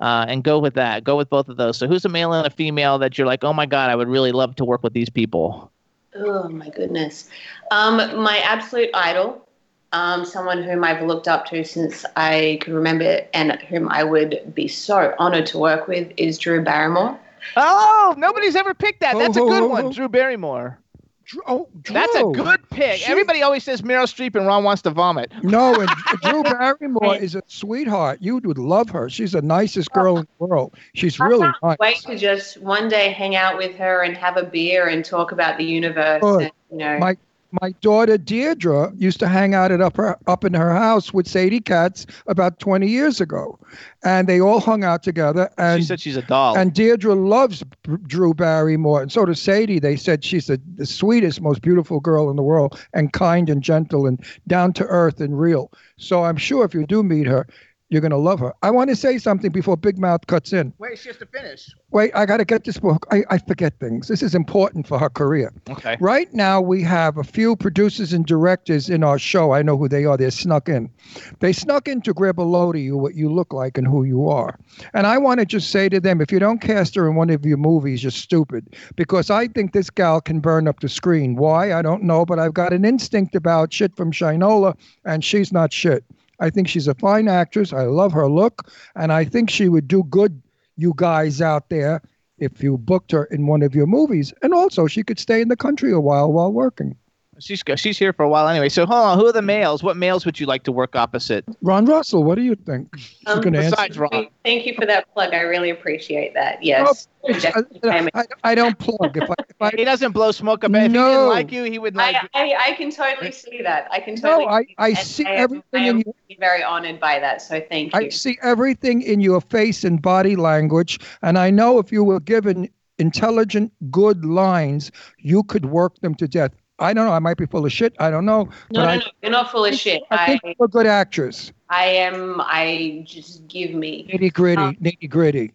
uh, and go with that. Go with both of those. So who's a male and a female that you're like, oh my god, I would really love to work with these people. Oh my goodness. Um, my absolute idol, um, someone whom I've looked up to since I can remember and whom I would be so honored to work with is Drew Barrymore. Oh, nobody's ever picked that. That's a good one. Drew Barrymore. Drew, oh, Drew. That's a good pick. She- Everybody always says Meryl Streep and Ron wants to vomit. No, and Drew Barrymore is a sweetheart. You would love her. She's the nicest girl in the world. She's really nice. Wait to just one day hang out with her and have a beer and talk about the universe. And, you know, My my daughter Deirdre used to hang out at up her up in her house with Sadie Katz about 20 years ago, and they all hung out together. And she said she's a doll. and Deirdre loves Drew Barrymore, and so does Sadie. They said she's the, the sweetest, most beautiful girl in the world, and kind and gentle and down to earth and real. So I'm sure if you do meet her, you're gonna love her. I want to say something before Big Mouth cuts in. Wait, she has to finish. Wait, I got to get this book. I, I forget things. This is important for her career. Okay. Right now, we have a few producers and directors in our show. I know who they are. They're snuck in. They snuck in to grab a load of you, what you look like and who you are. And I want to just say to them if you don't cast her in one of your movies, you're stupid. Because I think this gal can burn up the screen. Why? I don't know, but I've got an instinct about shit from Shinola, and she's not shit. I think she's a fine actress. I love her look, and I think she would do good, you guys out there, if you booked her in one of your movies. And also, she could stay in the country a while while working. She's she's here for a while anyway. So hold on. Who are the males? What males would you like to work opposite? Ron Russell, what do you think? Um, gonna answer. Besides Ron. thank you for that plug. I really appreciate that. Yes. I, I, I, I don't plug. If I, if I, He doesn't blow smoke up. If he No. didn't like you, he would like. I, I, I can totally see that. I can no, totally. I, I see I am, everything I in am you. very honored by that. So thank you. I see everything in your face and body language, and I know if you were given intelligent, good lines, you could work them to death. I don't know. I might be full of shit. I don't know. no, but no, I, no. You're not full of shit. I I, think you're a good actress. I am. I just give me. Nitty gritty, Um, nitty gritty.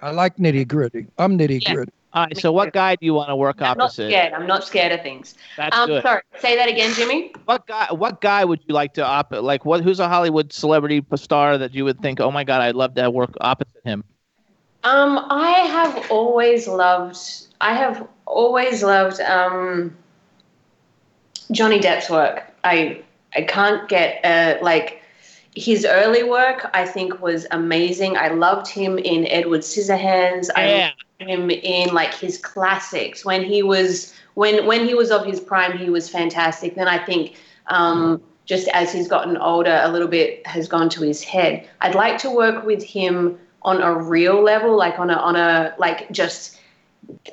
I like nitty gritty. I'm nitty Yeah. gritty. All right. So what guy do you want to work I'm not scared. I'm not scared of things. That's Um, good. sorry. Say that again, Jimmy. What guy? What guy would you like to op? Like what? Who's a Hollywood celebrity star that you would think? Oh my God, I'd love to work opposite him. Um, I have always loved. I have always loved um, Johnny Depp's work. I I can't get uh, like his early work. I think was amazing. I loved him in Edward Scissorhands. I loved him in like his classics when he was when when he was of his prime. He was fantastic. Then I think. Um, just as he's gotten older, a little bit has gone to his head. I'd like to work with him on a real level, like on a on a like just.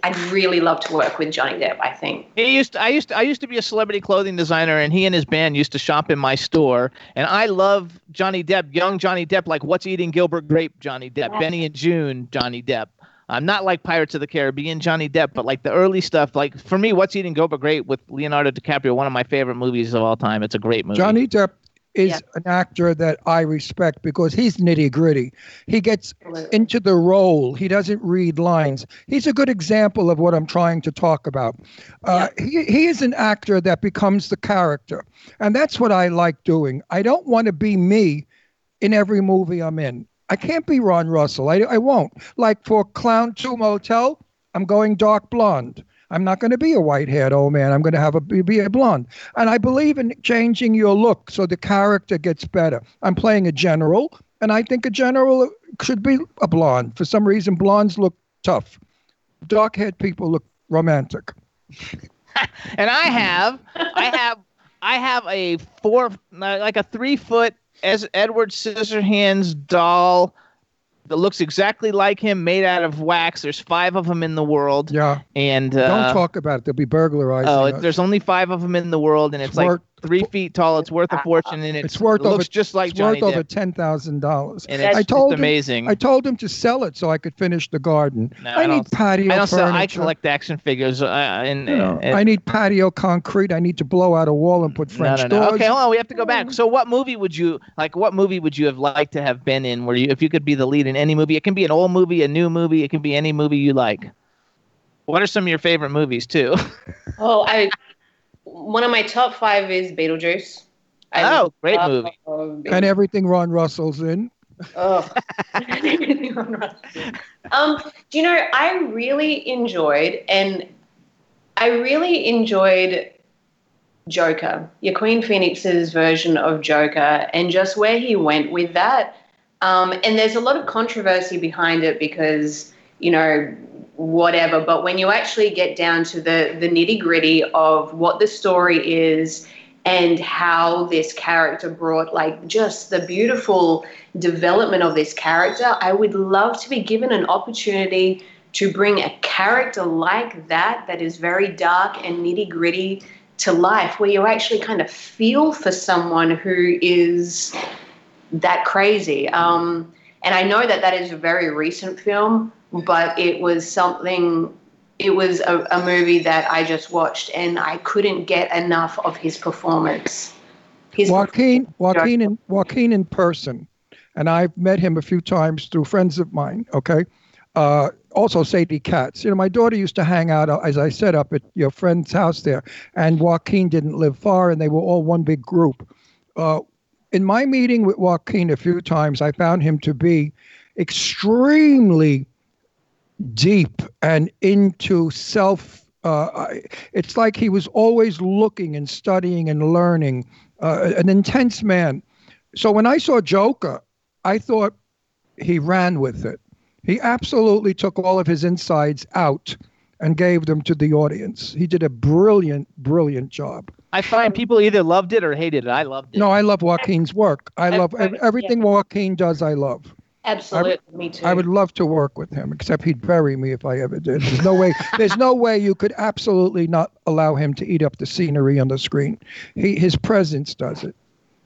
I'd really love to work with Johnny Depp. I think. He used. To, I used. To, I used to be a celebrity clothing designer, and he and his band used to shop in my store. And I love Johnny Depp, young Johnny Depp, like What's Eating Gilbert Grape, Johnny Depp, Benny and Joon, Johnny Depp. I'm not like Pirates of the Caribbean, Johnny Depp, but like the early stuff. Like for me, What's Eating Gilbert Grape with Leonardo DiCaprio, one of my favorite movies of all time. It's a great movie. Johnny Depp is Yeah. an actor that I respect because he's nitty gritty. He gets into the role. He doesn't read lines. He's a good example of what I'm trying to talk about. Uh, he, he is an actor that becomes the character. And that's what I like doing. I don't want to be me in every movie I'm in. I can't be Ron Russell. I, I won't. Like for Clown 2 Motel, I'm going dark blonde. I'm not going to be a white haired old man. I'm going to have a be a blonde. And I believe in changing your look so the character gets better. I'm playing a general, and I think a general should be a blonde. For some reason, blondes look tough. Dark haired people look romantic. and I have, I have, I have a four, like a three foot as Edward Scissorhands doll that looks exactly like him, made out of wax. There's five of them in the world, Yeah. and uh, Don't talk about it. They'll be burglarized. Oh, us. there's only five of them in the world, and it's, worth- three feet tall. It's worth a fortune, and it's, It's worth it looks over- just like it's Johnny worth over ten thousand dollars. and it's I told just him- amazing. I told him to sell it so I could finish the garden. No, I, I need patio I don't sell. I collect action figures, uh, and, You know, and I need patio concrete. I need to blow out a wall and put French no, no, no. doors. Okay, hold on. We have to go back. So, what movie would you like? What movie would you have liked to have been in? Where you, if you could be the lead in any movie, it can be an old movie, a new movie, it can be any movie you like. What are some of your favorite movies too? Oh, I. One of my top five is Beetlejuice. I Oh, great movie. Beetlejuice. and everything Ron Russell's in. Oh. um, do you know, I really enjoyed, and I really enjoyed Joker, Joaquin Phoenix's version of Joker, and just where he went with that. Um, and there's a lot of controversy behind it because, you know, whatever. But when you actually get down to the the nitty gritty of what the story is and how this character brought like just the beautiful development of this character, I would love to be given an opportunity to bring a character like that that is very dark and nitty gritty to life where you actually kind of feel for someone who is that crazy. Um, and I know that that is a very recent film, but it was something. It was a, a movie that I just watched, and I couldn't get enough of his performance. His Joaquin, Joaquin, in, Joaquin in person, and I've met him a few times through friends of mine. Okay, uh, also Sadie Katz. You know, my daughter used to hang out, as I said, up at your friend's house there, and Joaquin didn't live far, and they were all one big group. Uh, in my meeting with Joaquin a few times, I found him to be extremely deep and into self. Uh, it's like he was always looking and studying and learning, uh, an intense man. So when I saw Joker, I thought he ran with it. He absolutely took all of his insides out and gave them to the audience. He did a brilliant, brilliant job. I find people either loved it or hated it. I loved it. No, I love Joaquin's work. I love ev- Everybody- everything Joaquin does. I love. Absolutely, me too. I would love to work with him, except he'd bury me if I ever did. There's no way. There's no way you could absolutely not allow him to eat up the scenery on the screen. He, his presence does it.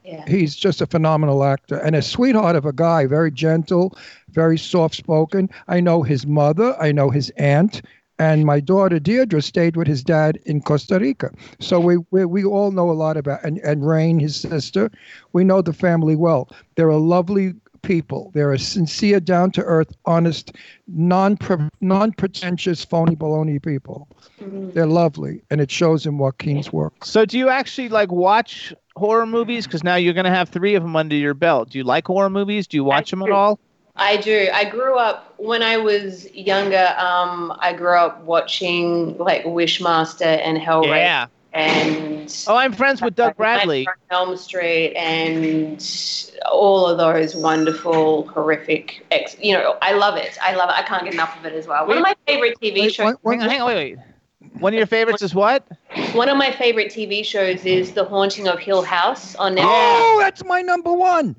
Yeah. He's just a phenomenal actor and a sweetheart of a guy. Very gentle, very soft-spoken. I know his mother. I know his aunt. And my daughter Deirdre stayed with his dad in Costa Rica, so we we, we all know a lot about and and Rain, his sister, we know the family well. They're a lovely people. They're a sincere, down to earth, honest, non non pretentious, phony baloney people. Mm-hmm. They're lovely, and it shows in Joaquin's work. So, do you actually like watch horror movies? Because now you're gonna have three of them under your belt. Do you like horror movies? Do you watch them at all? I do. I grew up when I was younger. Um, I grew up watching like Wishmaster and Hellraiser Yeah. and Oh, I'm friends with Doug Bradley. Elm Street and all of those wonderful, horrific. Ex- you know, I love it. I love it. I can't get enough of it as well. One of my favorite TV Wait, shows. Hang hang on, wait, wait. One of your favorites is what? One of my favorite TV shows is The Haunting of Hill House on Netflix. Oh, that's my number one.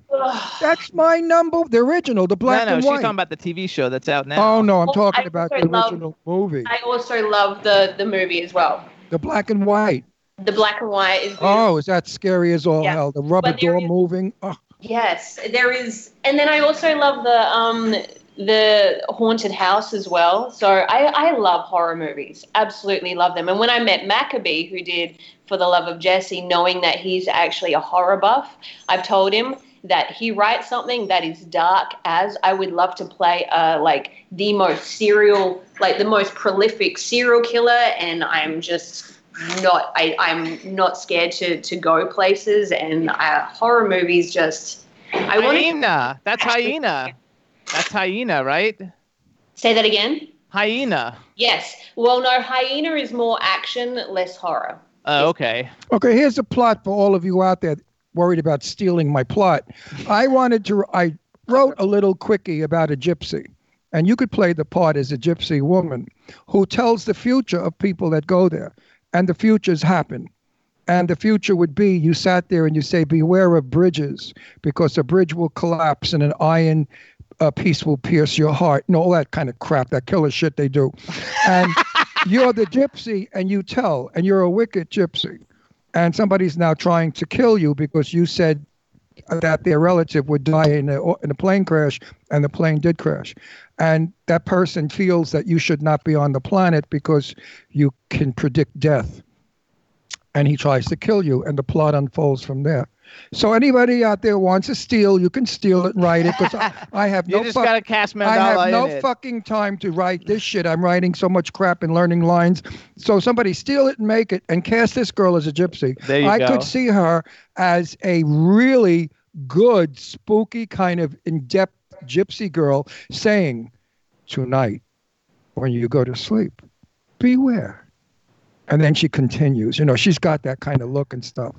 That's my number. The original, the black no, no, and she's white. talking about the TV show that's out now. oh no, I'm Oh, talking I about also the love- original movie, I also love the the movie as well. the black and white. The black and white is beautiful. Oh, is that scary as all Yeah. hell? The rubber door is- moving. Oh, Yes, there is, and then I also love the um the haunted house as well. So I I love horror movies, absolutely love them. And when I met Maccabee, who did For the Love of Jesse, knowing that he's actually a horror buff, I've told him that he writes something that is dark as I would love to play uh like the most serial like the most prolific serial killer and I'm just not I, I'm not scared to to go places and uh, horror movies just I want Hyena. That's hyena. That's hyena, right? say that again. Hyena. Yes. Well, no, hyena is more action, less horror. Oh, okay. Okay, here's a plot for all of you out there worried about stealing my plot. I wanted to. I wrote a little quickie about a gypsy, and you could play the part as a gypsy woman who tells the future of people that go there, and the futures happen. And the future would be you sat there and you say, Beware of bridges, because a bridge will collapse and an iron uh, piece will pierce your heart, and all that kind of crap, that killer shit they do. And you're the gypsy and you tell, and you're a wicked gypsy. And somebody's now trying to kill you because you said that their relative would die in a, in a plane crash, and the plane did crash. And that person feels that you should not be on the planet because you can predict death and he tries to kill you, and the plot unfolds from there. So anybody out there wants to steal, you can steal it and write it because I, I have You no just fuck- gotta cast I have no it. fucking time to write this shit. I'm writing so much crap and learning lines. So somebody steal it and make it and cast this girl as a gypsy. There you I go. could see her as a really good, spooky kind of in-depth gypsy girl saying, "Tonight, when you go to sleep, beware." And then she continues. You know, she's got that kind of look and stuff.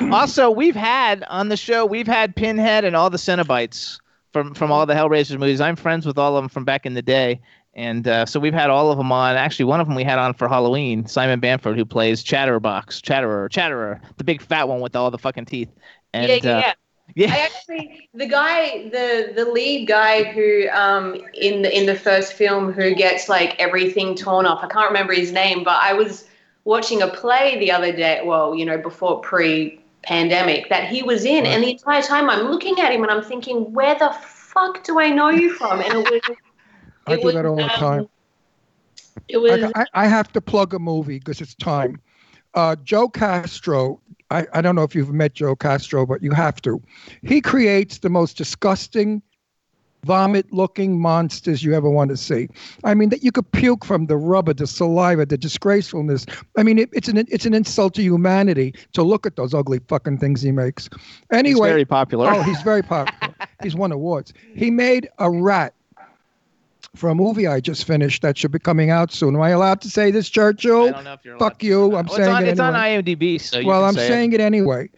also, we've had on the show, we've had Pinhead and all the Cenobites from from all the Hellraiser movies. I'm friends with all of them from back in the day, And uh, so we've had all of them on. Actually, one of them we had on for Halloween. Simon Bamford, who plays Chatterbox, Chatterer, Chatterer, the big fat one with all the fucking teeth. And, yeah, yeah, uh, yeah. I actually the guy the the lead guy who um in the in the first film who gets like everything torn off. I can't remember his name, but I was watching a play the other day. Well, you know, before pre pandemic that he was in, and the entire time I'm looking at him and I'm thinking, where the fuck do I know you from? And it was. I it do was, that all the um, time. It was. I, I, I have to plug a movie because it's time. Uh, Joe Castro. I, I don't know if you've met Joe Castro, but you have to. He creates the most disgusting, vomit-looking monsters you ever want to see. I mean, that you could puke from the rubber, the saliva, the disgracefulness. I mean, it, it's an it's an insult to humanity to look at those ugly fucking things he makes. He's Anyway, very popular. Oh, he's very popular. he's won awards. He made a rat for a movie I just finished that should be coming out soon. Am I allowed to say this, Churchill? I don't know if you're Fuck allowed to you. I'm. Well, saying it's on, it it's on. IMDb, so you well, can I'm say saying it. anyway.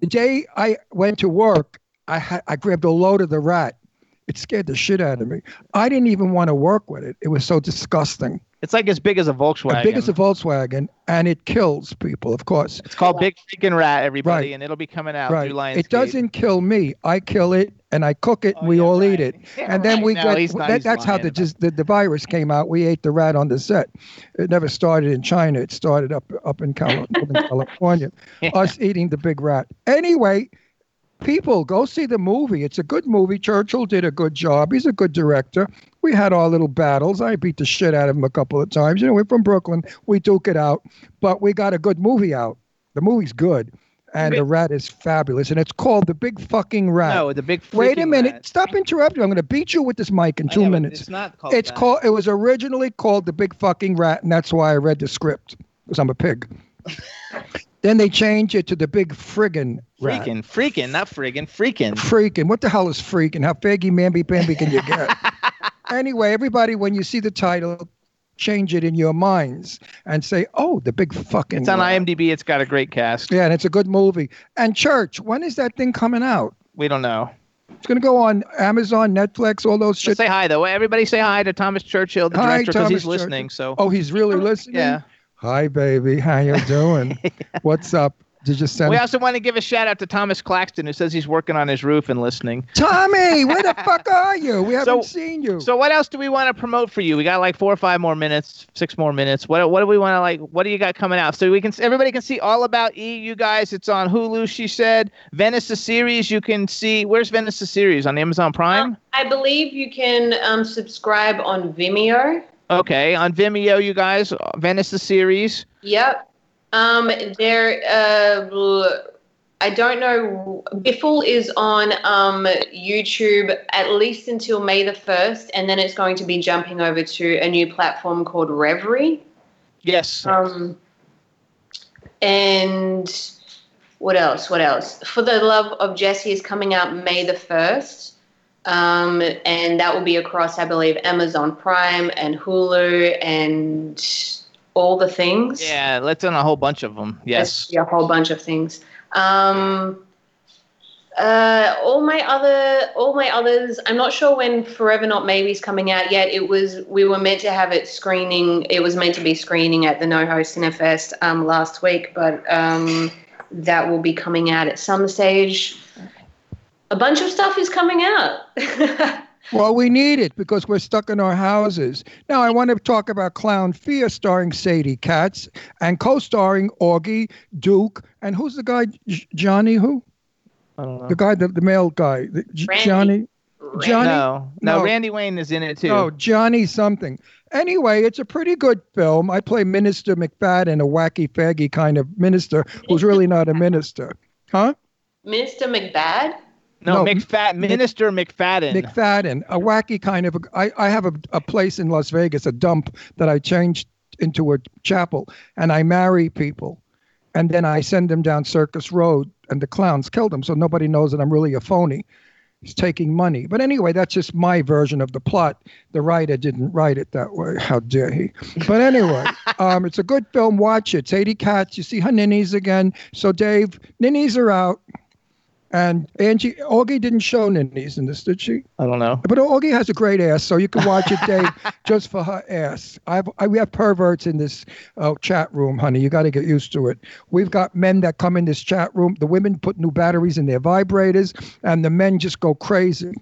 The day I went to work, I ha- I grabbed a load of the rat. It scared the shit out of me. I didn't even want to work with it. It was so disgusting. It's like as big as a Volkswagen. As big as a Volkswagen, and it kills people, of course. It's called Big Freaking Rat, everybody, Right. and it'll be coming out Right. through Lionsgate. It doesn't kill me. I kill it and I cook it. and Oh, we yeah, all right. eat it. Yeah, and then we No, not- that, that's how the, just, the the virus came out. We ate the rat on the set. It never started in China. It started up up in, Cali- up in California. Us eating the big rat. Anyway, people go see the movie. It's a good movie. Churchill did a good job. He's a good director. We had our little battles. I beat the shit out of him a couple of times. You know, we're from Brooklyn. We duke it out, but we got a good movie out. The movie's good. And the rat is fabulous. And it's called The Big Fucking Rat. No, the big. Wait a minute. rat. Stop interrupting. I'm going to beat you with this mic in two know, minutes. It's not called. It's that. called. It was originally called the Big Fucking Rat, and that's why I read the script because I'm a pig. then they change it to the Big Friggin' Rat. freaking, freaking, not friggin', freaking. Freaking. What the hell is freaking? How faggy mamby pamby can you get? anyway, everybody, when you see the title, change it in your minds and say, "Oh, the Big Fucking." It's on Rat." IMDb. It's got a great cast. Yeah, and it's a good movie. And Church, when is that thing coming out? We don't know. It's going to go on Amazon, Netflix, all those shit. say hi though. Everybody say hi to Thomas Churchill, the Hi, director, because he's listening. So Oh, he's really listening. yeah. Hi, baby. How you doing? What's up? Did you send We also want to give a shout out to Thomas Claxton, who says he's working on his roof and listening. Tommy? Where the fuck are you? We haven't So- seen you. So what else do we want to promote for you? We got like four or five more minutes, six more minutes. What what do we want to like? What do you got coming out? So we can everybody can see all about E. You guys, it's on Hulu. She said Venice the series. You can see where's Venice the series on Amazon Prime. I believe you can um, subscribe on Vimeo. Okay, on Vimeo, you guys, Venice the series. Yep. Um, there. Uh, I don't know. Biffle is on um, YouTube at least until May the first, and then it's going to be jumping over to a new platform called Revry. Yes. Um, and what else? What else? For the Love of Jesse is coming out May the first, um, and that will be across, I believe, Amazon Prime and Hulu and all the things. Yeah, let's on a whole bunch of them. Yes. A whole bunch of things. Um, uh, all my other, all my others. I'm not sure when Forever Not Maybe's coming out yet. It was we were meant to have it screening. It was meant to be screening at the NoHo Cinefest um, last week, but um, that will be coming out at some stage. A bunch of stuff is coming out. Well, we need it because we're stuck in our houses. Now, I want to talk about Clown Fear starring Sadie Katz and co starring Augie, Duke, and who's the guy? J- Johnny, who? I don't know. The guy, the, the male guy. The- J- Randy. Johnny? Johnny? No, no, No. Randy Wayne is in it too. Oh, Johnny something. Anyway, it's a pretty good film. I play Minister McFadden, a wacky faggy kind of minister who's really not a minister. Huh? Minister McBad. No, no, McFat Minister McFadden. McFadden, a wacky kind of. I, I have a, a place in Las Vegas, a dump that I changed into a chapel, and I marry people, and then I send them down Circus Road, and the clowns kill them, so nobody knows that I'm really a phony. He's taking money, but anyway, that's just my version of the plot. The writer didn't write it that way. How dare he? But anyway, um, it's a good film. Watch it. It's Sadie Katz. You see her ninnies again. So Dave, ninnies are out. And Angie, Augie didn't show ninnies in this, did she? I don't know. But Augie has a great ass, so you can watch it, Dave, just for her ass. I've, I, we have perverts in this uh, chat room, honey. You got to get used to it. We've got men that come in this chat room. The women put new batteries in their vibrators, and the men just go crazy.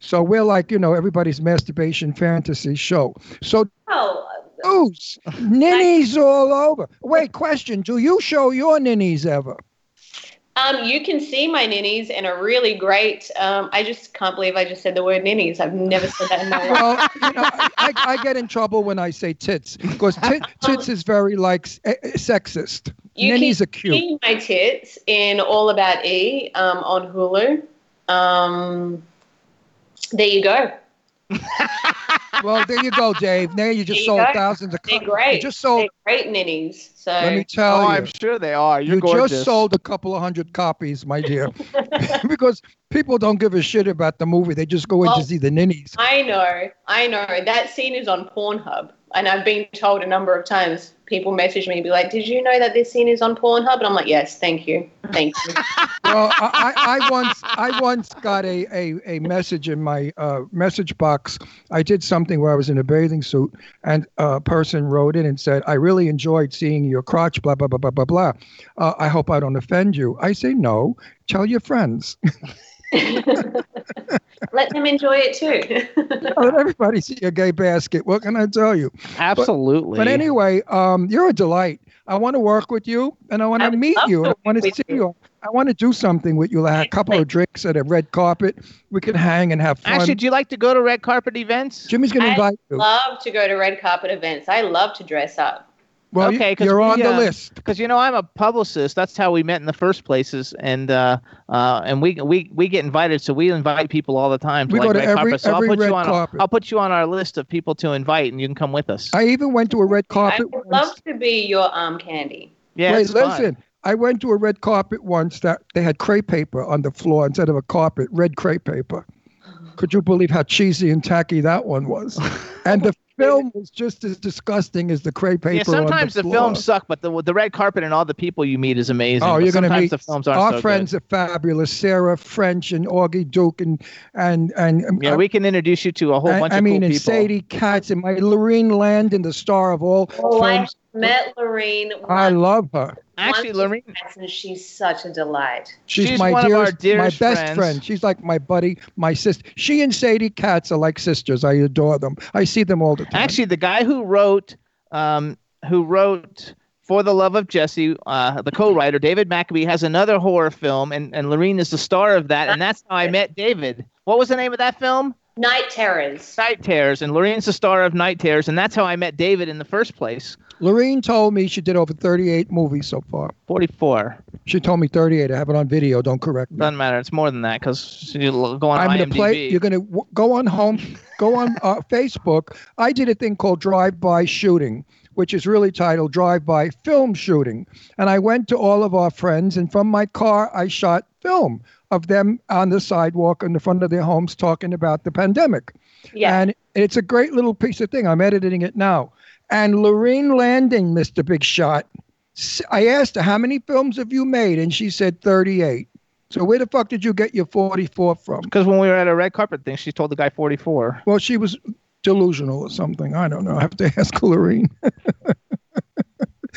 So we're like, you know, everybody's masturbation fantasy show. So Oh, Ooze, ninnies all over. Wait, question: Do you show your ninnies ever? Um, you can see my ninnies in a really great. Um, I just can't believe I just said the word ninnies. I've never said that in my life. Well, you know, I, I get in trouble when I say tits because tit, tits is very like eh, eh, sexist. You Ninnies can are cute. see my tits in All About E um, on Hulu. Um, there you go. Well, there you go, Dave. Now you just There sold go. thousands of. They're great. You just sold. They're great ninnies. So Let me tell oh, you. I'm sure they are. You're you gorgeous. just sold a couple of hundred copies, my dear, because people don't give a shit about the movie. They just go in Well, to see the ninnies. I know, I know. That scene is on Pornhub, and I've been told a number of times. People message me and be like, "Did you know that this scene is on Pornhub?" And I'm like, "Yes, thank you, thank you." well, I, I, once I once got a, a, a message in my uh, message box. I did something where I was in a bathing suit, and a person wrote in and said, "I really enjoyed seeing your crotch." Blah blah blah blah blah blah. Uh, I hope I don't offend you. I say no. Tell your friends. Let them enjoy it too. Let everybody see a gay basket. What can I tell you? Absolutely. But anyway, um, you're a delight. I want to work with you, and I want I to meet you. to I want to see you. you. I want to do something with you. Like a couple of drinks at a red carpet. We can hang and have fun. Actually, do you like to go to red carpet events? Jimmy's going to I invite you. I love to go to red carpet events. I love to dress up. Well, okay, you, 'cause you're we, on the uh, list. Because you know I'm a publicist. That's how we met in the first places, and uh, uh, and we we we get invited, so we invite people all the time. To We like go to red every- carpet. So every I'll put red you on. carpet. I'll put you on our list of people to invite, and you can come with us. I even went to a red carpet. I would love to be your um candy. yeah, Wait, it's fun. listen. I went to a red carpet once that they had crepe paper on the floor instead of a carpet, red crepe paper. Could you believe how cheesy and tacky that one was? And the film was just as disgusting as the crepe paper. Yeah, sometimes on the, the, floor. films suck, but the the red carpet and all the people you meet is amazing. Oh, you're going to meet the films aren't our so friends Good. are fabulous. Sarah French and Augie Duke and and and um, Yeah, we can introduce you to a whole I, bunch I of mean, cool and people. Sadie Katz and my Lorene Landon, the star of all Oh, I films. Met Lorene. I love her. Actually, once Lorene, and she's such a delight. She's, She's my one of our dearest, dearest my best friends. friend. She's like my buddy, my sister. She and Sadie Katz are like sisters. I adore them. I see them all the time. actually, the guy who wrote, um, who wrote for the love of Jesse, uh, the co-writer David McAbee has another horror film, and and Lorene is the star of that, and that's how I met David. What was the name of that film? Night Terrors. Night Terrors, and Lorene's the star of Night Terrors, and that's how I met David in the first place. Lorene told me she did over 38 movies so far. Forty-four. She told me 38. I have it on video. Don't correct me. Doesn't matter. It's more than that because you go on I'm IMDb. going to play. You're going to w- go on home, go on uh, Facebook. I did a thing called drive-by shooting, which is really titled drive-by film shooting. And I went to all of our friends, and from my car, I shot film of them on the sidewalk in the front of their homes talking about the pandemic. Yeah. And it's a great little piece of thing. I'm editing it now. And Lorene Landon, Mr. Big Shot, I asked her, how many films have you made? And she said 38. So where the fuck did you get your 44 from? Because when we were at a red carpet thing, she told the guy 44. Well, she was delusional or something. I don't know. I have to ask Lorene.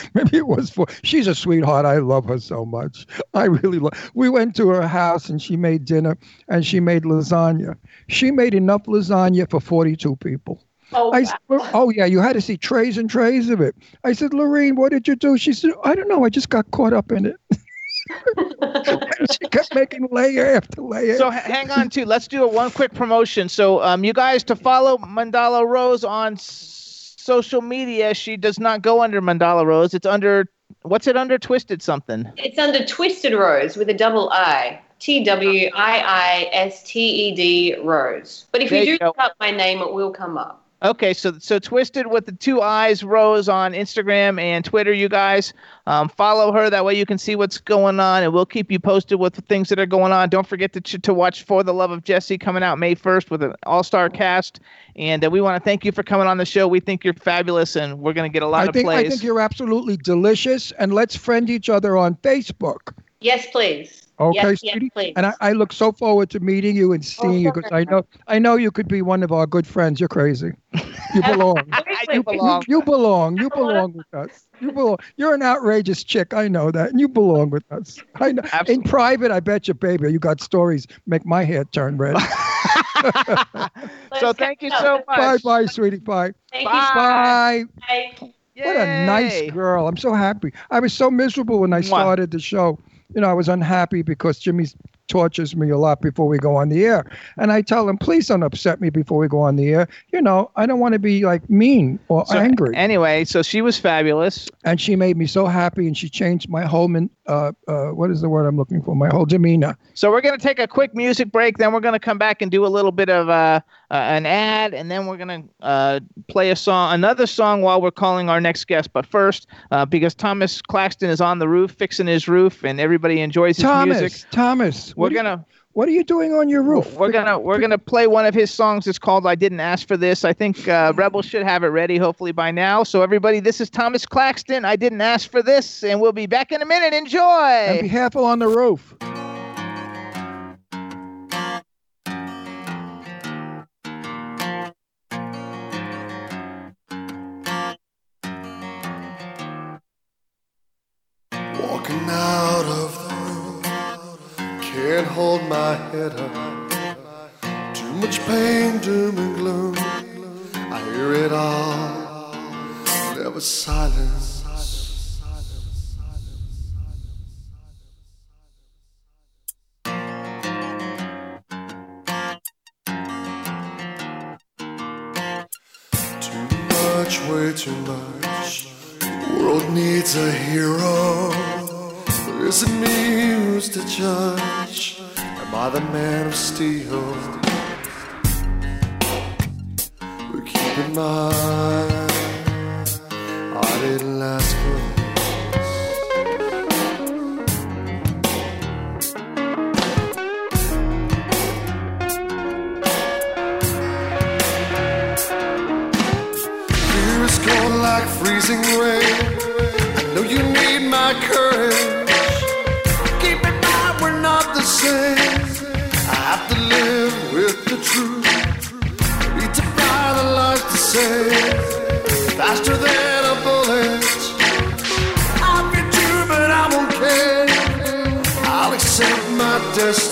Maybe it was for. She's a sweetheart. I love her so much. I really love. We went to her house and she made dinner and she made lasagna. She made enough lasagna for 42 people. oh, I wow. oh yeah, you had to see trays and trays of it. I said, Lorene, what did you do? She said, I don't know. I just got caught up in it. she kept making layer after layer. So h- hang on too. Let's do a one quick promotion. So um, you guys to follow Mandahla Rose on s- social media. She does not go under Mandahla Rose. It's under what's it under? Twisted something. It's under Twisted Rose with a double I. T W I I S T E D Rose. But if There you do look up my name, it will come up. Okay, so so twisted with the two eyes, Rose on Instagram and Twitter. You guys um, follow her. That way you can see what's going on, and we'll keep you posted with the things that are going on. Don't forget to ch- to watch For the Love of Jesse coming out May first with an all star cast. And uh, we want to thank you for coming on the show. We think you're fabulous, and we're going to get a lot I of think plays. I think you're absolutely delicious, and let's friend each other on Facebook. Yes, please. Okay, yes, sweetie. yes, please. And I, I look so forward to meeting you and oh, seeing you because I know I know you could be one of our good friends. You're crazy. You belong. Seriously, You belong. You, you belong. You belong with us. You belong. You're an outrageous chick. I know that. And you belong with us. I know. In private, I bet you, baby, you got stories make my hair turn red. So thank you so much. bye, bye, sweetie. Bye. Thank Bye. you. Bye. What a nice girl. I'm so happy. I was so miserable when I started the show. You know, I was unhappy because Jimmy tortures me a lot before we go on the air. And I tell him, please don't upset me before we go on the air. You know, I don't want to be like mean or So, angry. Anyway, so she was fabulous. and she made me so happy and she changed my whole, min- uh, uh, what is the word I'm looking for? My whole demeanor. So we're going to take a quick music break. Then we're going to come back and do a little bit of uh, uh, an ad, and then we're going to uh, play a song, another song, while we're calling our next guest. But first, uh, because Thomas Claxton is on the roof fixing his roof, and everybody enjoys his Thomas, music, Thomas, we're you, gonna what are you doing on your roof? we're gonna we're gonna play one of his songs. It's called "I Didn't Ask for This." I think uh, Rebel should have it ready, hopefully by now. So everybody, this is Thomas Claxton. I didn't ask for this, and we'll be back in a minute. Enjoy. And be careful on the roof. My head up. Too much pain, doom and gloom. I hear it all, never silence. Way too much. The world needs a hero. But is it me who's to judge? I the man of steel? But keep in mind, I didn't ask for this. Fear is cold like freezing rain. My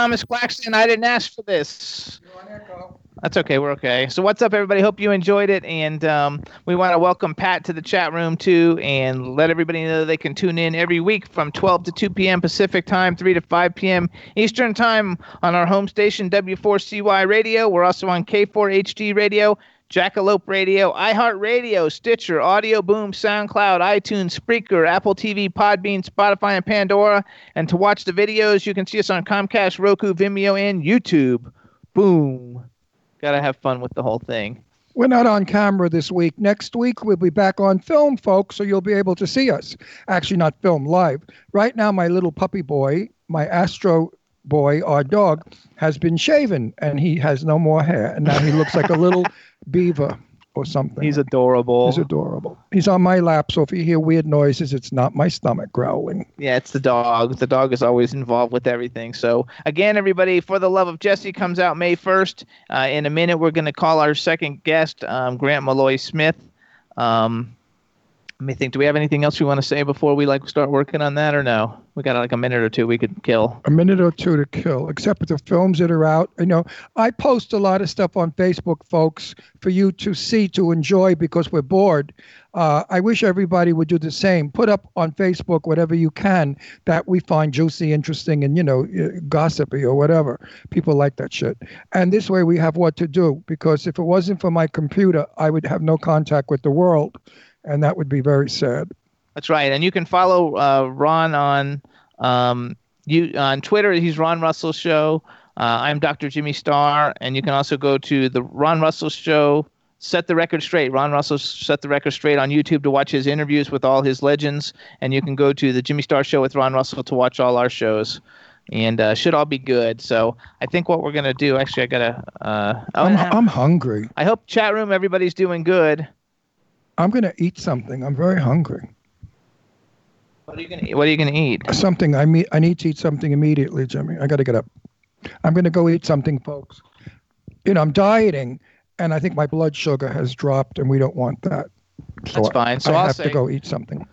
Thomas Claxton. I didn't ask for this. That's okay. We're okay. So what's up, everybody? Hope you enjoyed it, and um, we want to welcome Pat to the chat room too, and let everybody know they can tune in every week from 12 to 2 p.m. Pacific time, 3 to 5 p.m. Eastern time on our home station W4CY Radio. We're also on K4HD Radio. Jackalope Radio, iHeartRadio, Stitcher, Audio Boom, SoundCloud, iTunes, Spreaker, Apple TV, Podbean, Spotify, and Pandora. And to watch the videos, you can see us on Comcast, Roku, Vimeo, and YouTube. Boom. Gotta have fun with the whole thing. We're not on camera this week. Next week, we'll be back on film, folks, so you'll be able to see us. Actually, not film live. Right now, my little puppy boy, my Astro boy, our dog, has been shaven and he has no more hair. And now he looks like a little beaver or something. He's adorable. He's adorable. He's on my lap, so if you hear weird noises, it's not my stomach growling. Yeah, it's the dog. The dog is always involved with everything. So, again, everybody, For the Love of Jesse comes out May 1st. Uh, in a minute, we're going to call our second guest, um, Grant Maloy Smith. Um, let me think. Do we have anything else we want to say before we like start working on that, or no? We got like a minute or two we could kill. a minute or two to kill, except the films that are out. You know, I post a lot of stuff on Facebook, folks, for you to see, to enjoy because we're bored. Uh, I wish everybody would do the same. Put up on Facebook whatever you can that we find juicy, interesting, and, you know, uh, gossipy or whatever. People like that shit. And this way we have what to do because if it wasn't for my computer, I would have no contact with the world. And that would be very sad. That's right. And you can follow uh, Ron on um, you on Twitter. He's Ron Russell Show. Uh, I'm Dr. Jimmy Star, and you can also go to the Ron Russell Show. Set the record straight. Ron Russell set the record straight on YouTube to watch his interviews with all his legends, and you can go to the Jimmy Star Show with Ron Russell to watch all our shows, and uh, should all be good. So I think what we're gonna do. Actually, I gotta. Uh, oh, I'm, I'm hungry. I hope chat room everybody's doing good. I'm going to eat something. I'm very hungry. What are you gonna? Eat what are you gonna eat? Something. I mean, I need to eat something immediately, Jimmy. I got to get up. I'm going to go eat something, folks. You know, I'm dieting, and I think my blood sugar has dropped, and we don't want that. So That's fine. So I I'll have say- to go eat something.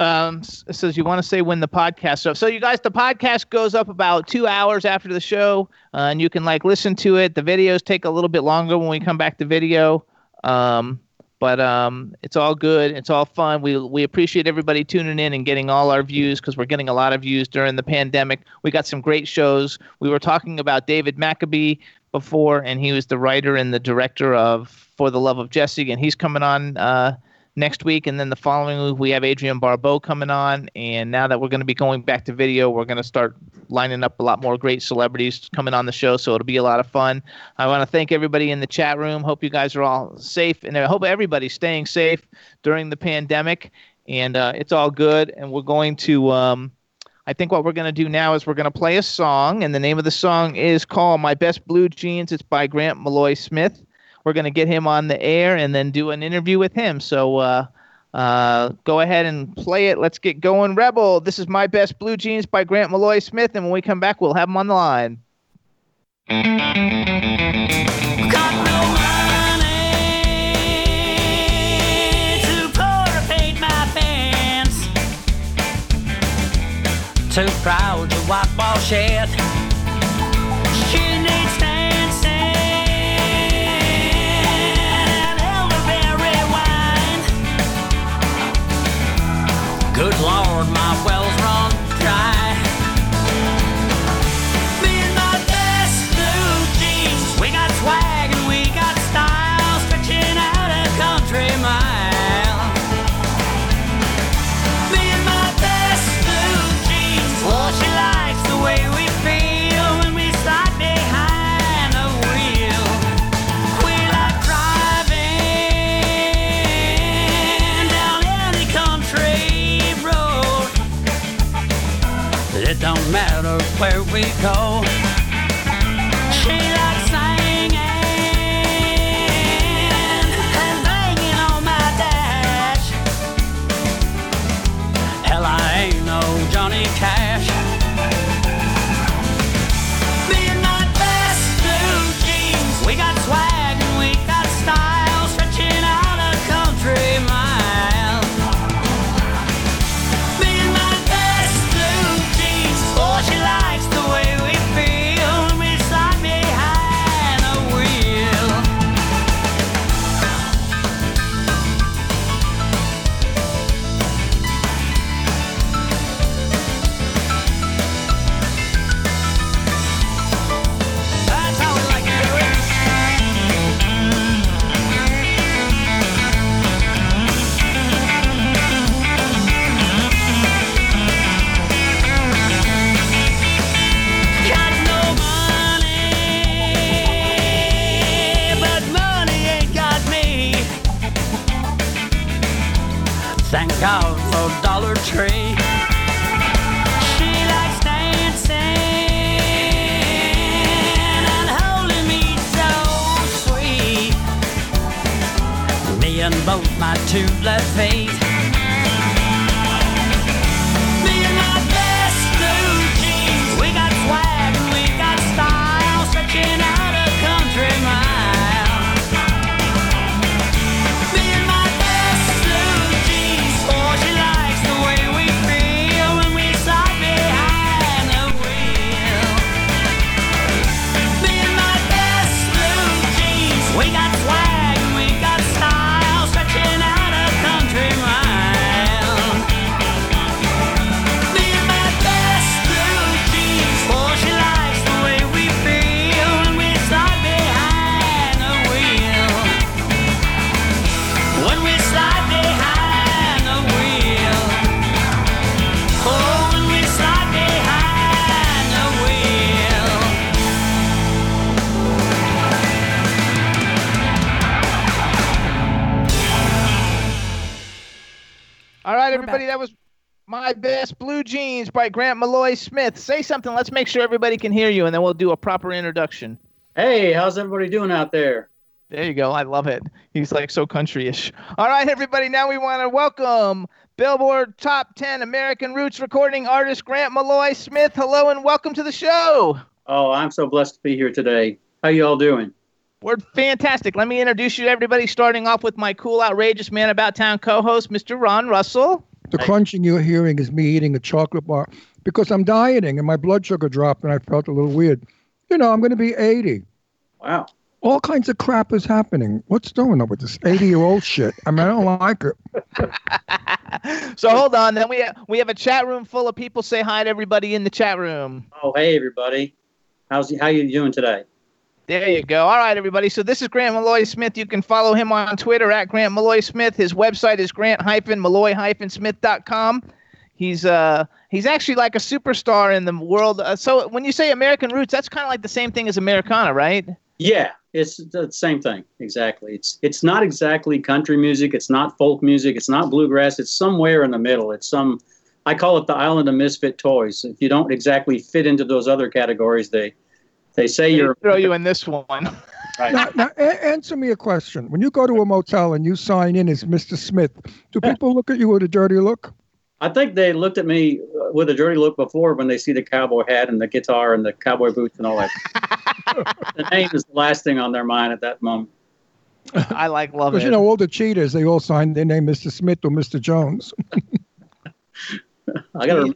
um, it says you want to say when the podcast so so you guys the podcast goes up about two hours after the show uh, and you can like listen to it the videos take a little bit longer when we come back to video um, but um, it's all good. It's all fun. We we appreciate everybody tuning in and getting all our views because we're getting a lot of views during the pandemic. We got some great shows. We were talking about David McAbee before and he was the writer and the director of for the love of jesse and he's coming on uh, next week, and then the following week we have Adrienne Barbeau coming on. And now that we're going to be going back to video, we're going to start lining up a lot more great celebrities coming on the show. So it'll be a lot of fun. I want to thank everybody in the chat room. Hope you guys are all safe, and I hope everybody's staying safe during the pandemic. And uh, it's all good. And we're going to. Um, I think what we're going to do now is we're going to play a song, and the name of the song is called My Best Blue Jeans. It's by Grant Maloy Smith. We're going to get him on the air and then do an interview with him. So uh, uh, go ahead and play it. Let's get going, Rebel. This is My Best Blue Jeans by Grant Maloy Smith, and when we come back, we'll have him on the line. Too proud to wipe wash it. By Grant Maloy Smith. Say something. Let's make sure everybody can hear you, and then we'll do a proper introduction. Hey, how's everybody doing out there? There you go. I love it. He's like so countryish. All right, everybody. Now we want to welcome Billboard Top 10 American Roots recording artist Grant Maloy Smith. Hello and welcome to the show. Oh, I'm so blessed to be here today. How you all doing? We're fantastic. Let me introduce you to everybody, starting off with my cool, outrageous man about town co host, Mr. Ron Russell. The crunching you're hearing is me eating a chocolate bar because I'm dieting and my blood sugar dropped and I felt a little weird. You know, I'm going to be 80. Wow. All kinds of crap is happening. What's going on with this 80 year old shit? I mean, I don't like it. So hold on. Then we have, we have a chat room full of people. Say hi to everybody in the chat room. Oh, hey everybody. How's how you doing today? There you go. All right, everybody. So this is Grant Maloy Smith. You can follow him on Twitter at Grant Maloy Smith. His website is grant-malloy-smith.com. He's uh he's actually like a superstar in the world. Uh, so when you say American roots, that's kind of like the same thing as Americana, right? Yeah, it's the same thing. Exactly. It's it's not exactly country music. It's not folk music. It's not bluegrass. It's somewhere in the middle. It's some. I call it the island of misfit toys. If you don't exactly fit into those other categories, they they say They you're. throw you in this one. Now, now a- answer me a question. When you go to a motel and you sign in as Mr. Smith, do people look at you with a dirty look? I think they looked at me uh, with a dirty look before when they see the cowboy hat and the guitar and the cowboy boots and all that. the name is the last thing on their mind at that moment. I like love Because, you know, all the cheaters, they all sign their name Mr. Smith or Mr. Jones. I got to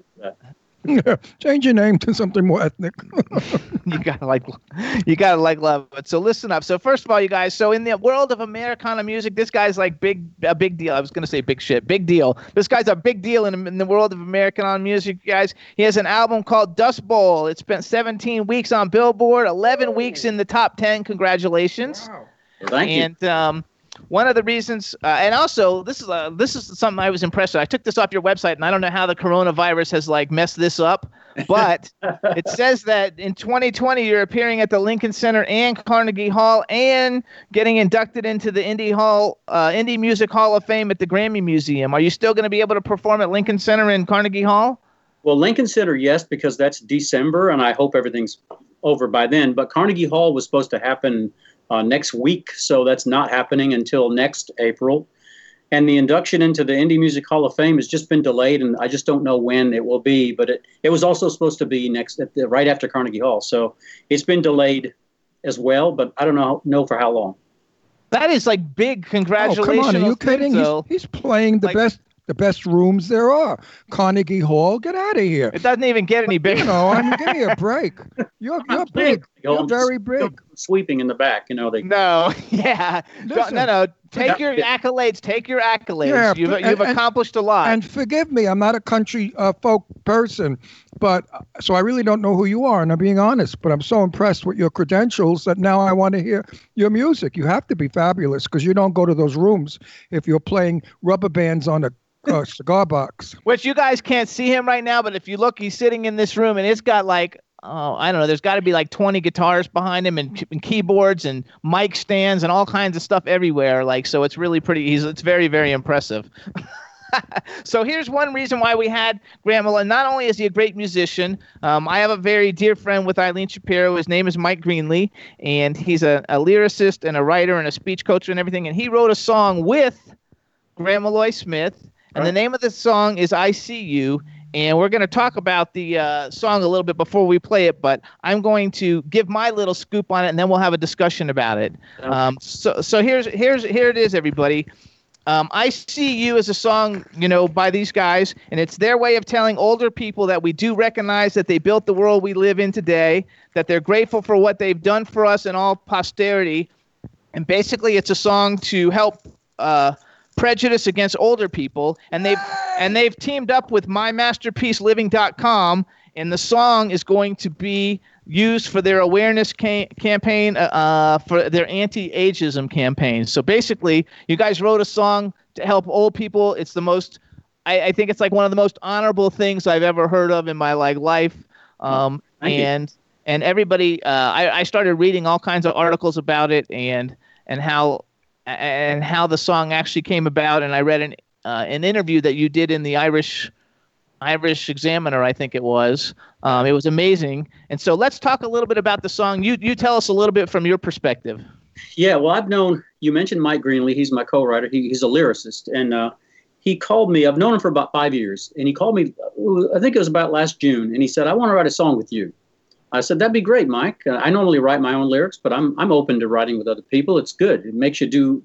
that. Change your name to something more ethnic. you gotta like you gotta like love it. So listen up. So first of all, you guys. So in the world of Americana music, this guy's like big a big deal. I was gonna say big shit, big deal. This guy's a big deal in, in the world of Americana music, guys. He has an album called Dust Bowl. It spent 17 weeks on Billboard, 11 weeks in the top 10. Congratulations. Wow. Thank you. and um, one of the reasons, uh, and also this is uh, this is something I was impressed with. I took this off your website, and I don't know how the coronavirus has like messed this up, but it says that in 2020 you're appearing at the Lincoln Center and Carnegie Hall, and getting inducted into the Indie Hall, uh, Indie Music Hall of Fame at the Grammy Museum. Are you still going to be able to perform at Lincoln Center and Carnegie Hall? Well, Lincoln Center, yes, because that's December, and I hope everything's over by then. But Carnegie Hall was supposed to happen uh, next week, so that's not happening until next April. And the induction into the Indie Music Hall of Fame has just been delayed, and I just don't know when it will be. But it, it was also supposed to be next at the, right after Carnegie Hall, so it's been delayed as well. But I don't know know for how long. That is like big congratulations. Oh, congratulations. come on. Are you kidding? He's, he's playing the Like- best the best rooms there are. Carnegie Hall, get out of here. It doesn't even get any bigger. You know, I mean, give me a break. You're, you're big. You're very big. Sweeping in the back, you know. They No, yeah, Listen. no, no. Take your accolades. Take your accolades. Yeah, you've but- you've and- and- accomplished a lot. And forgive me, I'm not a country uh, folk person, but uh, so I really don't know who you are, and I'm being honest. But I'm so impressed with your credentials that now I want to hear your music. You have to be fabulous because you don't go to those rooms if you're playing rubber bands on a uh, cigar box. Which you guys can't see him right now, but if you look, he's sitting in this room, and it's got like. Oh, I don't know. There's got to be like 20 guitars behind him, and, and keyboards, and mic stands, and all kinds of stuff everywhere. Like, so it's really pretty. He's it's very, very impressive. so here's one reason why we had Malone. Not only is he a great musician, um, I have a very dear friend with Eileen Shapiro. His name is Mike Greenly, and he's a, a lyricist and a writer and a speech coach and everything. And he wrote a song with Maloy Smith, and the name of the song is "I See You." And we're going to talk about the uh, song a little bit before we play it, but I'm going to give my little scoop on it, and then we'll have a discussion about it. Um, so, so here's here's here it is, everybody. Um, I See You as a song, you know, by these guys, and it's their way of telling older people that we do recognize that they built the world we live in today, that they're grateful for what they've done for us and all posterity. And basically, it's a song to help uh, prejudice against older people, and they've and they've teamed up with MyMasterpieceLiving.com, and the song is going to be used for their awareness ca- campaign, uh, uh, for their anti-ageism campaign. So basically, you guys wrote a song to help old people. It's the most, I, I think it's like one of the most honorable things I've ever heard of in my like life. Um, Thank you. and and everybody, uh, I, I started reading all kinds of articles about it and and how and how the song actually came about. And I read an uh, an interview that you did in the Irish Irish Examiner, I think it was. Um, it was amazing. And so let's talk a little bit about the song. You you tell us a little bit from your perspective. Yeah, well, I've known you mentioned Mike Greenly. He's my co-writer. He, he's a lyricist, and uh, he called me. I've known him for about five years, and he called me. I think it was about last June, and he said, "I want to write a song with you." I said, "That'd be great, Mike. Uh, I normally write my own lyrics, but I'm I'm open to writing with other people. It's good. It makes you do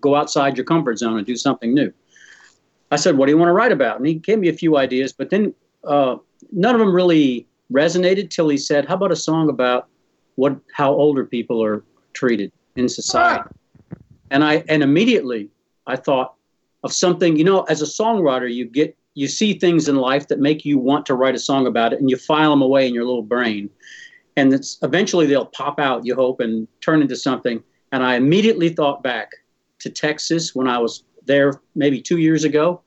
go outside your comfort zone and do something new." I said, "What do you want to write about?" And he gave me a few ideas, but then uh, none of them really resonated till he said, "How about a song about what how older people are treated in society?" And I and immediately I thought of something. You know, as a songwriter, you get you see things in life that make you want to write a song about it, and you file them away in your little brain, and it's eventually they'll pop out. You hope and turn into something. And I immediately thought back to Texas when I was there maybe two years ago,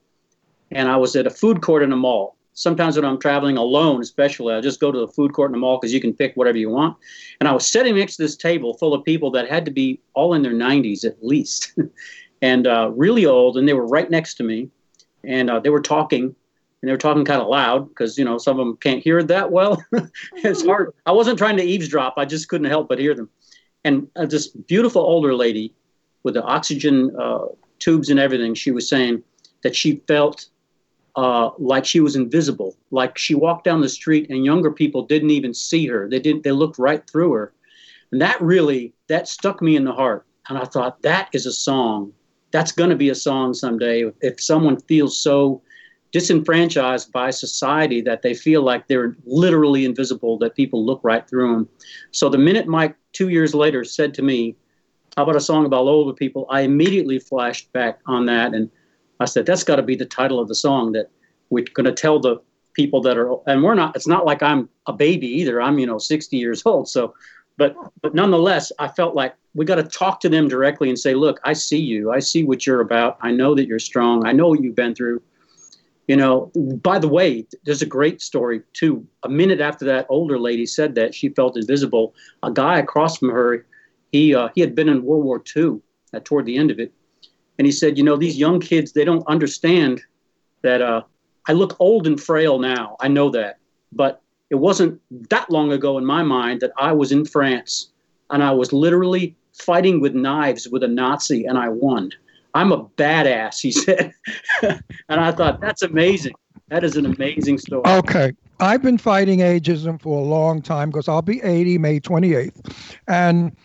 and I was at a food court in a mall. Sometimes when I'm traveling alone, especially, I just go to the food court in the mall because you can pick whatever you want. And I was sitting next to this table full of people that had to be all in their 90s at least, and uh, really old, and they were right next to me, and uh, they were talking, and they were talking kind of loud because you know some of them can't hear that well. it's hard. I wasn't trying to eavesdrop; I just couldn't help but hear them. And uh, this beautiful older lady with the oxygen uh, tubes and everything, she was saying that she felt uh, like she was invisible, like she walked down the street and younger people didn't even see her. They didn't. They looked right through her, and that really that stuck me in the heart. And I thought that is a song. That's going to be a song someday. If someone feels so disenfranchised by society that they feel like they're literally invisible, that people look right through them. So the minute Mike, two years later, said to me, "How about a song about older people?" I immediately flashed back on that and I said, that's got to be the title of the song that we're going to tell the people that are, and we're not, it's not like I'm a baby either. I'm, you know, 60 years old. So, but, but nonetheless, I felt like we got to talk to them directly and say, look, I see you. I see what you're about. I know that you're strong. I know what you've been through. You know, by the way, there's a great story too. A minute after that older lady said that she felt invisible, a guy across from her, he, uh, he had been in World War II uh, toward the end of it and he said, you know, these young kids, they don't understand that uh, I look old and frail now. I know that. But it wasn't that long ago in my mind that I was in France and I was literally fighting with knives with a Nazi and I won. I'm a badass, he said. and I thought, that's amazing. That is an amazing story. Okay. I've been fighting ageism for a long time because I'll be 80 May 28th. And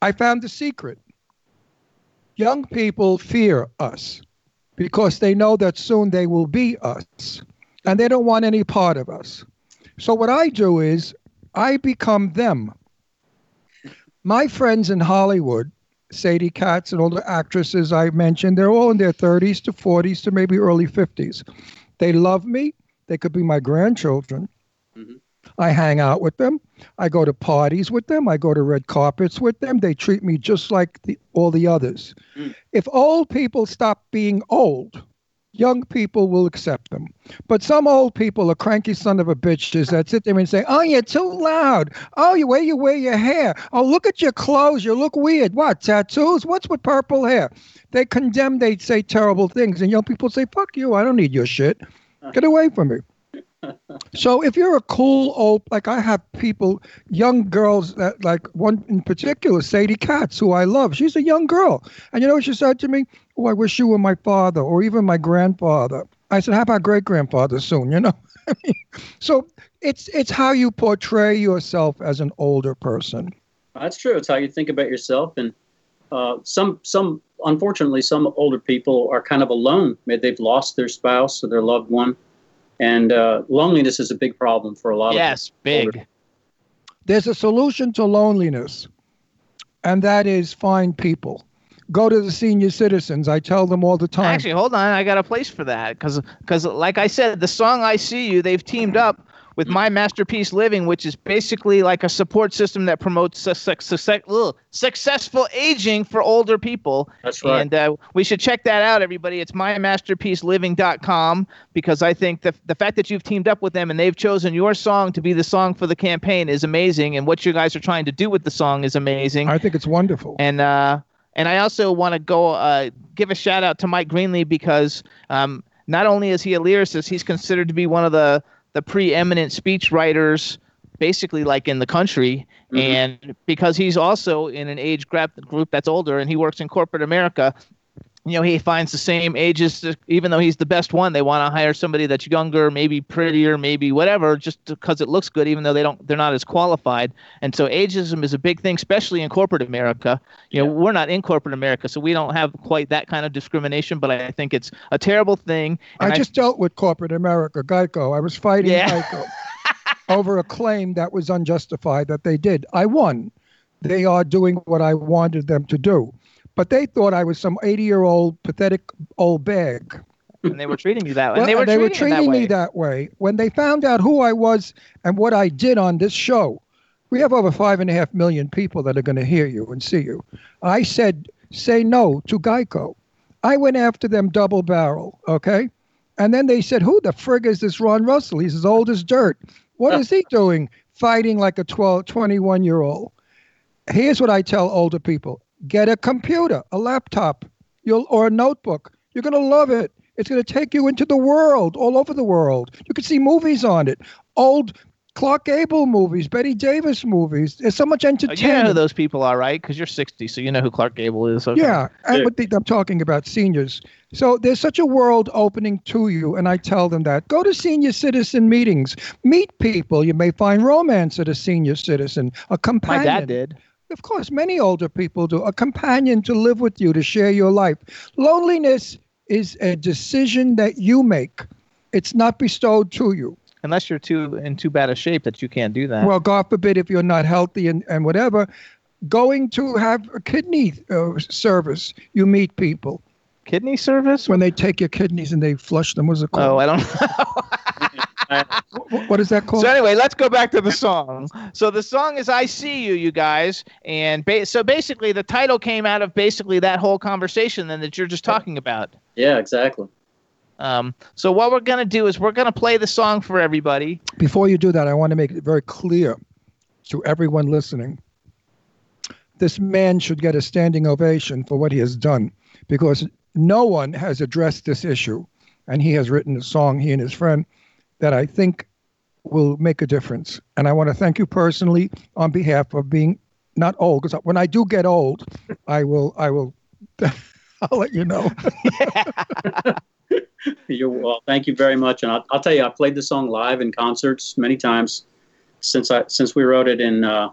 I found the secret. Young people fear us because they know that soon they will be us and they don't want any part of us. So, what I do is I become them. My friends in Hollywood, Sadie Katz and all the actresses I mentioned, they're all in their 30s to 40s to maybe early 50s. They love me. They could be my grandchildren. Mm-hmm. I hang out with them. I go to parties with them. I go to red carpets with them. They treat me just like the, all the others. Mm. If old people stop being old, young people will accept them. But some old people are cranky son of a bitches that sit there and say, "Oh, you're too loud. Oh, you way you wear your hair. Oh, look at your clothes. You look weird. What tattoos? What's with purple hair?" They condemn. They say terrible things, and young people say, "Fuck you. I don't need your shit. Get away from me." So if you're a cool old, like I have people, young girls that like one in particular, Sadie Katz, who I love. She's a young girl, and you know what she said to me? Oh, I wish you were my father or even my grandfather. I said, how about great grandfather soon? You know. So it's it's how you portray yourself as an older person. That's true. It's how you think about yourself, and uh, some some unfortunately some older people are kind of alone. Maybe they've lost their spouse or their loved one, and uh, loneliness is a big problem for a lot Yes, of yes, big. There's a solution to loneliness, and that is find people. Go to the senior citizens. I tell them all the time. Actually, hold on. I got a place for that because, because, like I said, the song "I See You," they've teamed up with My Masterpiece Living, which is basically like a support system that promotes su- su- su- ugh, successful aging for older people. That's right. And uh, we should check that out, everybody. It's mymasterpieceliving.com because I think the the fact that you've teamed up with them and they've chosen your song to be the song for the campaign is amazing, and what you guys are trying to do with the song is amazing. I think it's wonderful. And uh, and I also want to go uh, give a shout out to Mike Greenly because um, not only is he a lyricist, he's considered to be one of the the preeminent speech writers, basically like in the country. And because he's also in an age group that's older, and he works in corporate America. You know, he finds the same ages, even though he's the best one. They want to hire somebody that's younger, maybe prettier, maybe whatever, just because it looks good, even though they don't, they're not as qualified. And so, ageism is a big thing, especially in corporate America. You know, we're not in corporate America, so we don't have quite that kind of discrimination. But I think it's a terrible thing. I just dealt with corporate America, Geico. I was fighting Yeah. Geico over a claim that was unjustified that they did. I won. They are doing what I wanted them to do. But they thought I was some 80 year old pathetic old bag. and they were treating you that way. Well, and they were and treating, you treating that me that way. When they found out who I was and what I did on this show, we have over five and a half million people that are going to hear you and see you. I said, say no to Geico. I went after them double barrel, okay? And then they said, who the frig is this Ron Russell? He's as old as dirt. What is he doing fighting like a 12, 21 year old? Here's what I tell older people get a computer, a laptop, you'll, or a notebook. You're going to love it. It's going to take you into the world, all over the world. You can see movies on it. Old Clark Gable movies, Bette Davis movies. There's so much Uh, You know who those people are, right? Because you're 60, so you know who Clark Gable is. Okay. Yeah, and with the, I'm talking about seniors. So there's such a world opening to you, and I tell them that. Go to senior citizen meetings, meet people. You may find romance at a senior citizen, a companion. My dad did. Of course, many older people do. A companion to live with you, to share your life. Loneliness is a decision that you make. It's not bestowed to you. Unless you're too in too bad a shape that you can't do that. Well, God forbid if you're not healthy and, and whatever. Going to have a kidney uh, service, you meet people. Kidney service? When they take your kidneys and they flush them. What's it called? oh, I don't Wh- What is that called? So anyway, let's go back to the song. So the song is "I See You," you guys, and ba- so basically the title came out of basically that whole conversation then that you're just talking about. Yeah, exactly. Um, so what we're gonna do is we're gonna play the song for everybody. Before you do that, I want to make it very clear to everyone listening. This man should get a standing ovation for what he has done because no one has addressed this issue. And he has written a song, he and his friend, that I think will make a difference. And I want to thank you personally on behalf of being not old, because when I do get old, I will, I will, I'll let you know. You're well. Thank you very much. And I'll, I'll tell you, I played the song live in concerts many times since I since we wrote it, and uh,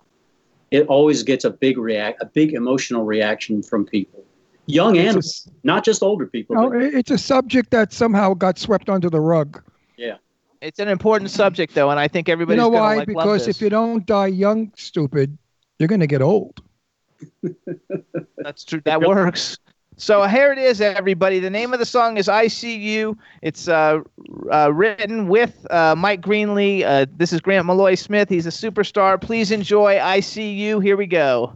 it always gets a big react, a big emotional reaction from people, young and It's not just older people. But- it's a subject that somehow got swept under the rug. yeah. It's an important subject though, and I think You know gonna why? like love because this. if you don't die young, stupid, you're going to get old. That's true. That works. So here it is, everybody. The name of the song is "I See You." It's uh, uh, written with uh, Mike Greenly. Uh, this is Grant Maloy Smith. He's a superstar. Please enjoy "I See You." Here we go.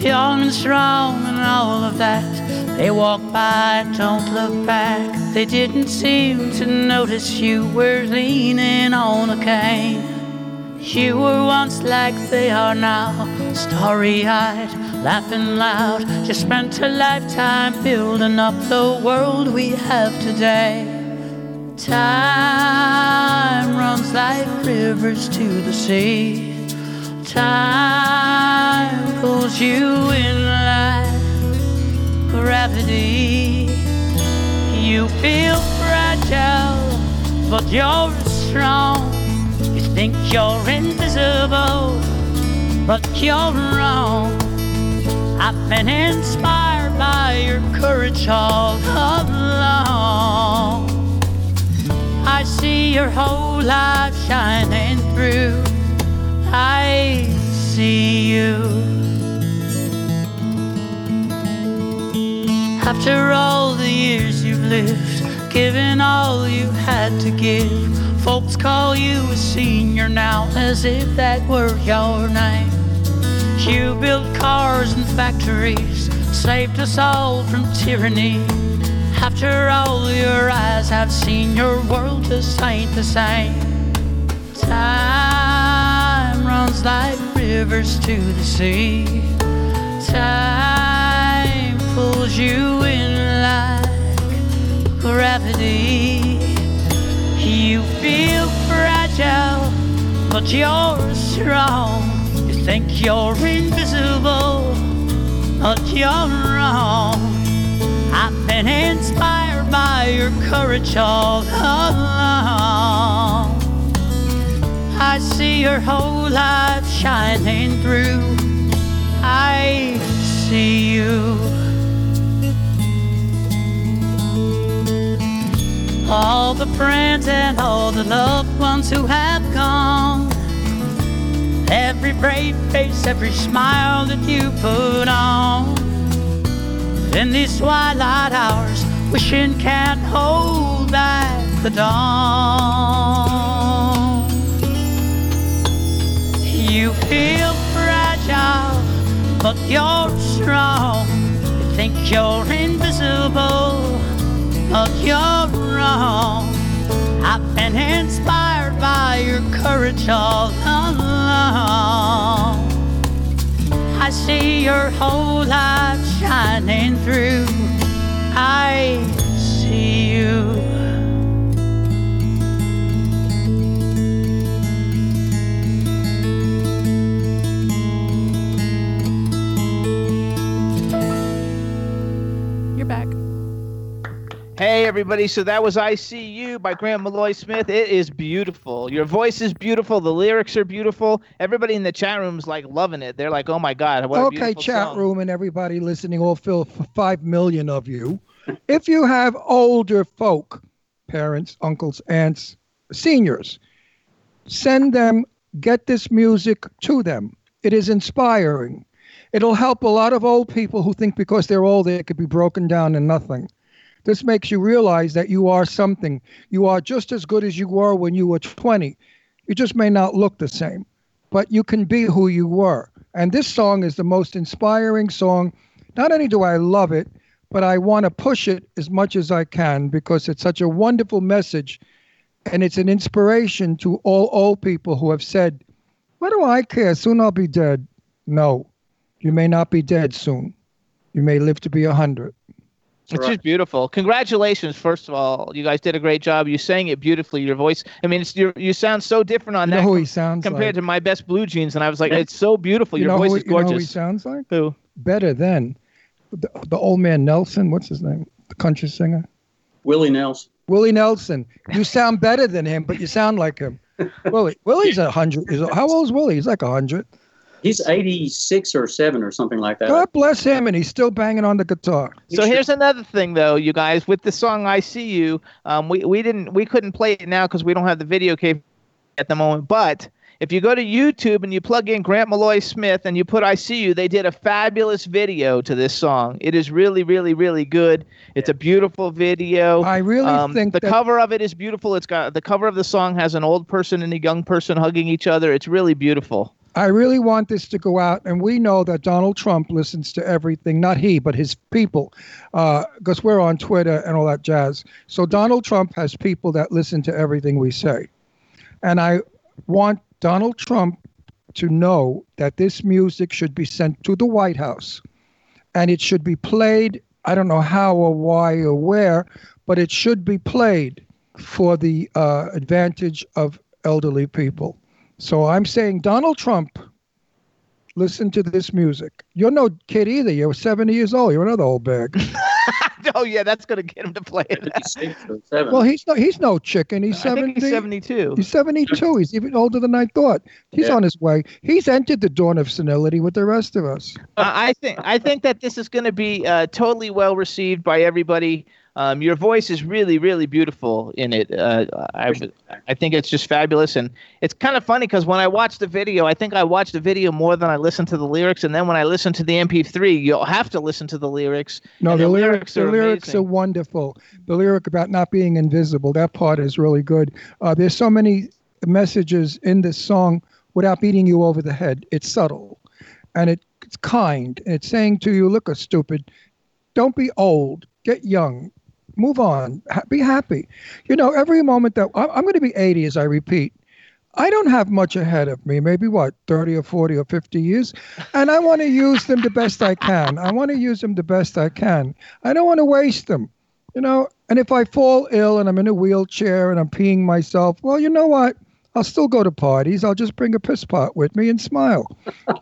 Young and strong and all of that. They walk by, don't look back. They didn't seem to notice you were leaning on a cane. You were once like they are now, starry eyed, laughing loud. You spent a lifetime building up the world we have today. Time runs like rivers to the sea. Time pulls you in like gravity. You feel fragile, but you're strong. You think you're invisible, but you're wrong. I've been inspired by your courage all along. I see your whole life shining through. I see you. After all the years you've lived, given all you had to give, folks call you a senior now as if that were your name. You built cars and factories, saved us all from tyranny. After all your eyes have seen, your world just ain't the same. Time runs like rivers to the sea. Time pulls you in like gravity. You feel fragile, but you're strong. You think you're invisible, but you're wrong. I've been inspired by your courage all along. I see your whole life shining through. I see you. All the friends and all the loved ones who have gone. Every brave face, every smile that you put on. In these twilight hours, wishing can't hold back the dawn. You feel fragile, but you're strong. You think you're invisible, but you're wrong. I've been inspired by your courage all along. I see your whole life shining through. I see you. Hey everybody, so that was I See You by Grant Maloy Smith. It is beautiful. Your voice is beautiful, the lyrics are beautiful. Everybody in the chat room is like loving it. They're like, "Oh my god, what okay, chat song." room and everybody listening, all fill for five million of you. if you have older folk, parents, uncles, aunts, seniors, send them, get this music to them. It is inspiring. It'll help a lot of old people who think because they're old they could be broken down and nothing. This makes you realize that you are something. You are just as good as you were when you were 20. You just may not look the same, but you can be who you were. And this song is the most inspiring song. Not only do I love it, but I want to push it as much as I can because it's such a wonderful message. And it's an inspiration to all old people who have said, What do I care? Soon I'll be dead. No, you may not be dead soon. You may live to be a 100. It's just beautiful. Congratulations, first of all. You guys did a great job. You sang it beautifully. Your voice, I mean, it's your, you sound so different on You that know who he sounds compared like? to my best blue jeans. And I was like, it's so beautiful. You Your know voice who, is you know gorgeous. who he sounds like? Who? Better than the, the old man Nelson. What's his name? The country singer. Willie Nelson. Willie Nelson. You sound better than him, but you sound like him. Willie. Willie's a hundred. How old is Willie? He's like a hundred. He's 86 or 7 or something like that. God bless him, and he's still banging on the guitar. So here's another thing, though, you guys. With the song "I See You," um, we we didn't we couldn't play it now because we don't have the video cap at the moment. But if you go to YouTube and you plug in Grant Maloy Smith and you put "I See You," they did a fabulous video to this song. It is really, really, really good. It's a beautiful video. I really Um, think the that- cover of it is beautiful. It's got the cover of the song has an old person and a young person hugging each other. It's really beautiful. I really want this to go out, and we know that Donald Trump listens to everything. Not he, but his people, because we're on Twitter and all that jazz. So Donald Trump has people that listen to everything we say, and I want Donald Trump to know that this music should be sent to the White House, and it should be played. I don't know how or why or where, but it should be played for the uh, advantage of elderly people. So I'm saying, Donald Trump, listen to this music. You're no kid either. You're 70 years old. You're another old bag. oh yeah, that's gonna get him to play it. well, he's no he's no chicken. He's I 70. think he's 72. He's 72. He's even older than I thought. He's Yeah. on his way. He's entered the dawn of senility with the rest of us. I I think I think that this is going to be uh, totally well received by everybody. Um, your voice is really, really beautiful in it. Uh, I, I think it's just fabulous, and it's kind of funny because when I watched the video, I think I watched the video more than I listened to the lyrics, and then when I listened to the MP3, you'll have to listen to the lyrics. No, and the, lyrics, the are lyrics amazing. are wonderful. The lyric about not being invisible, that part is really good. Uh, there's so many messages in this song without beating you over the head. It's subtle, and it, it's kind. And it's saying to you, "Look, a stupid. Don't be old. Get young. Move on. Ha- be happy." You know, every moment that I'm, I'm going to be 80, as I repeat. I don't have much ahead of me, maybe what, 30 or 40 or 50 years. And I want to use them the best I can. I want to use them the best I can. I don't want to waste them, you know. And if I fall ill and I'm in a wheelchair and I'm peeing myself, well, you know what? I'll still go to parties. I'll just bring a piss pot with me and smile.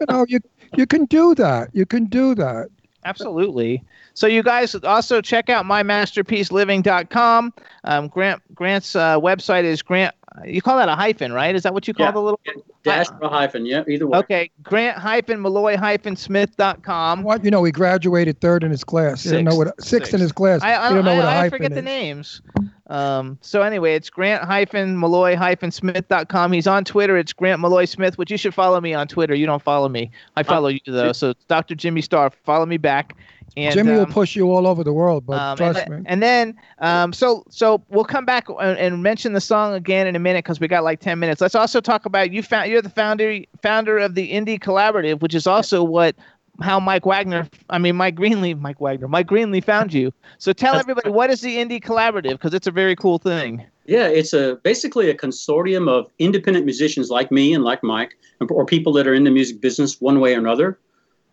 you know, you, you can do that. You can do that. Absolutely. So you guys also check out mymasterpieceliving.com. Um, Grant Grant's uh, website is Grant. You call that a hyphen, right? Is that what you call Yeah. the little Dash or a hyphen, yeah, either way. Okay, Grant hyphen Maloy hyphen Smith.com. What you know, he graduated third in his class. He didn't know what sixth in his class. I, I, he didn't know I, what a I hyphen forget is. the names. Um, so anyway, it's Grant hyphen Maloy hyphen Smith dot com. He's on Twitter. It's Grant Maloy Smith, which you should follow me on Twitter. You don't follow me. I follow you though. So Dr. Jimmy Star. Follow me back. And, Jimmy will um, push you all over the world, but um, trust and, me. and then, um, so so we'll come back and, and mention the song again in a minute because we got like ten minutes. Let's also talk about you. Found you're the founder founder of the Indie Collaborative, which is also what how Mike Wagner, I mean Mike Greenly, Mike Wagner, Mike Greenly found you. So tell everybody what is the Indie Collaborative because it's a very cool thing. Yeah, it's a basically a consortium of independent musicians like me and like Mike, or people that are in the music business one way or another.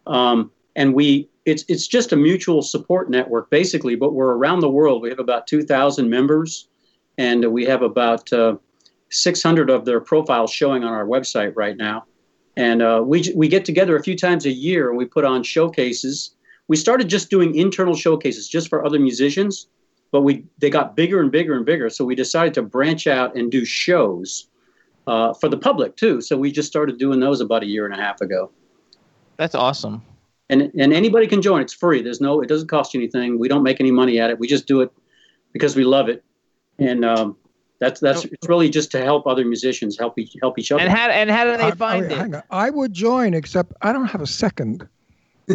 Um, and we, it's it's just a mutual support network basically. But we're around the world. We have about two thousand members, and we have about uh, six hundred of their profiles showing on our website right now. And uh, we we get together a few times a year and we put on showcases. We started just doing internal showcases just for other musicians, but we they got bigger and bigger and bigger. So we decided to branch out and do shows uh, for the public too. So we just started doing those about a year and a half ago. That's awesome. And and anybody can join. It's free. There's no. It doesn't cost you anything. We don't make any money at it. We just do it because we love it. And um, that's that's it's really just to help other musicians help each help each other. And how and how do they I- find I, it? I would join, except I don't have a second.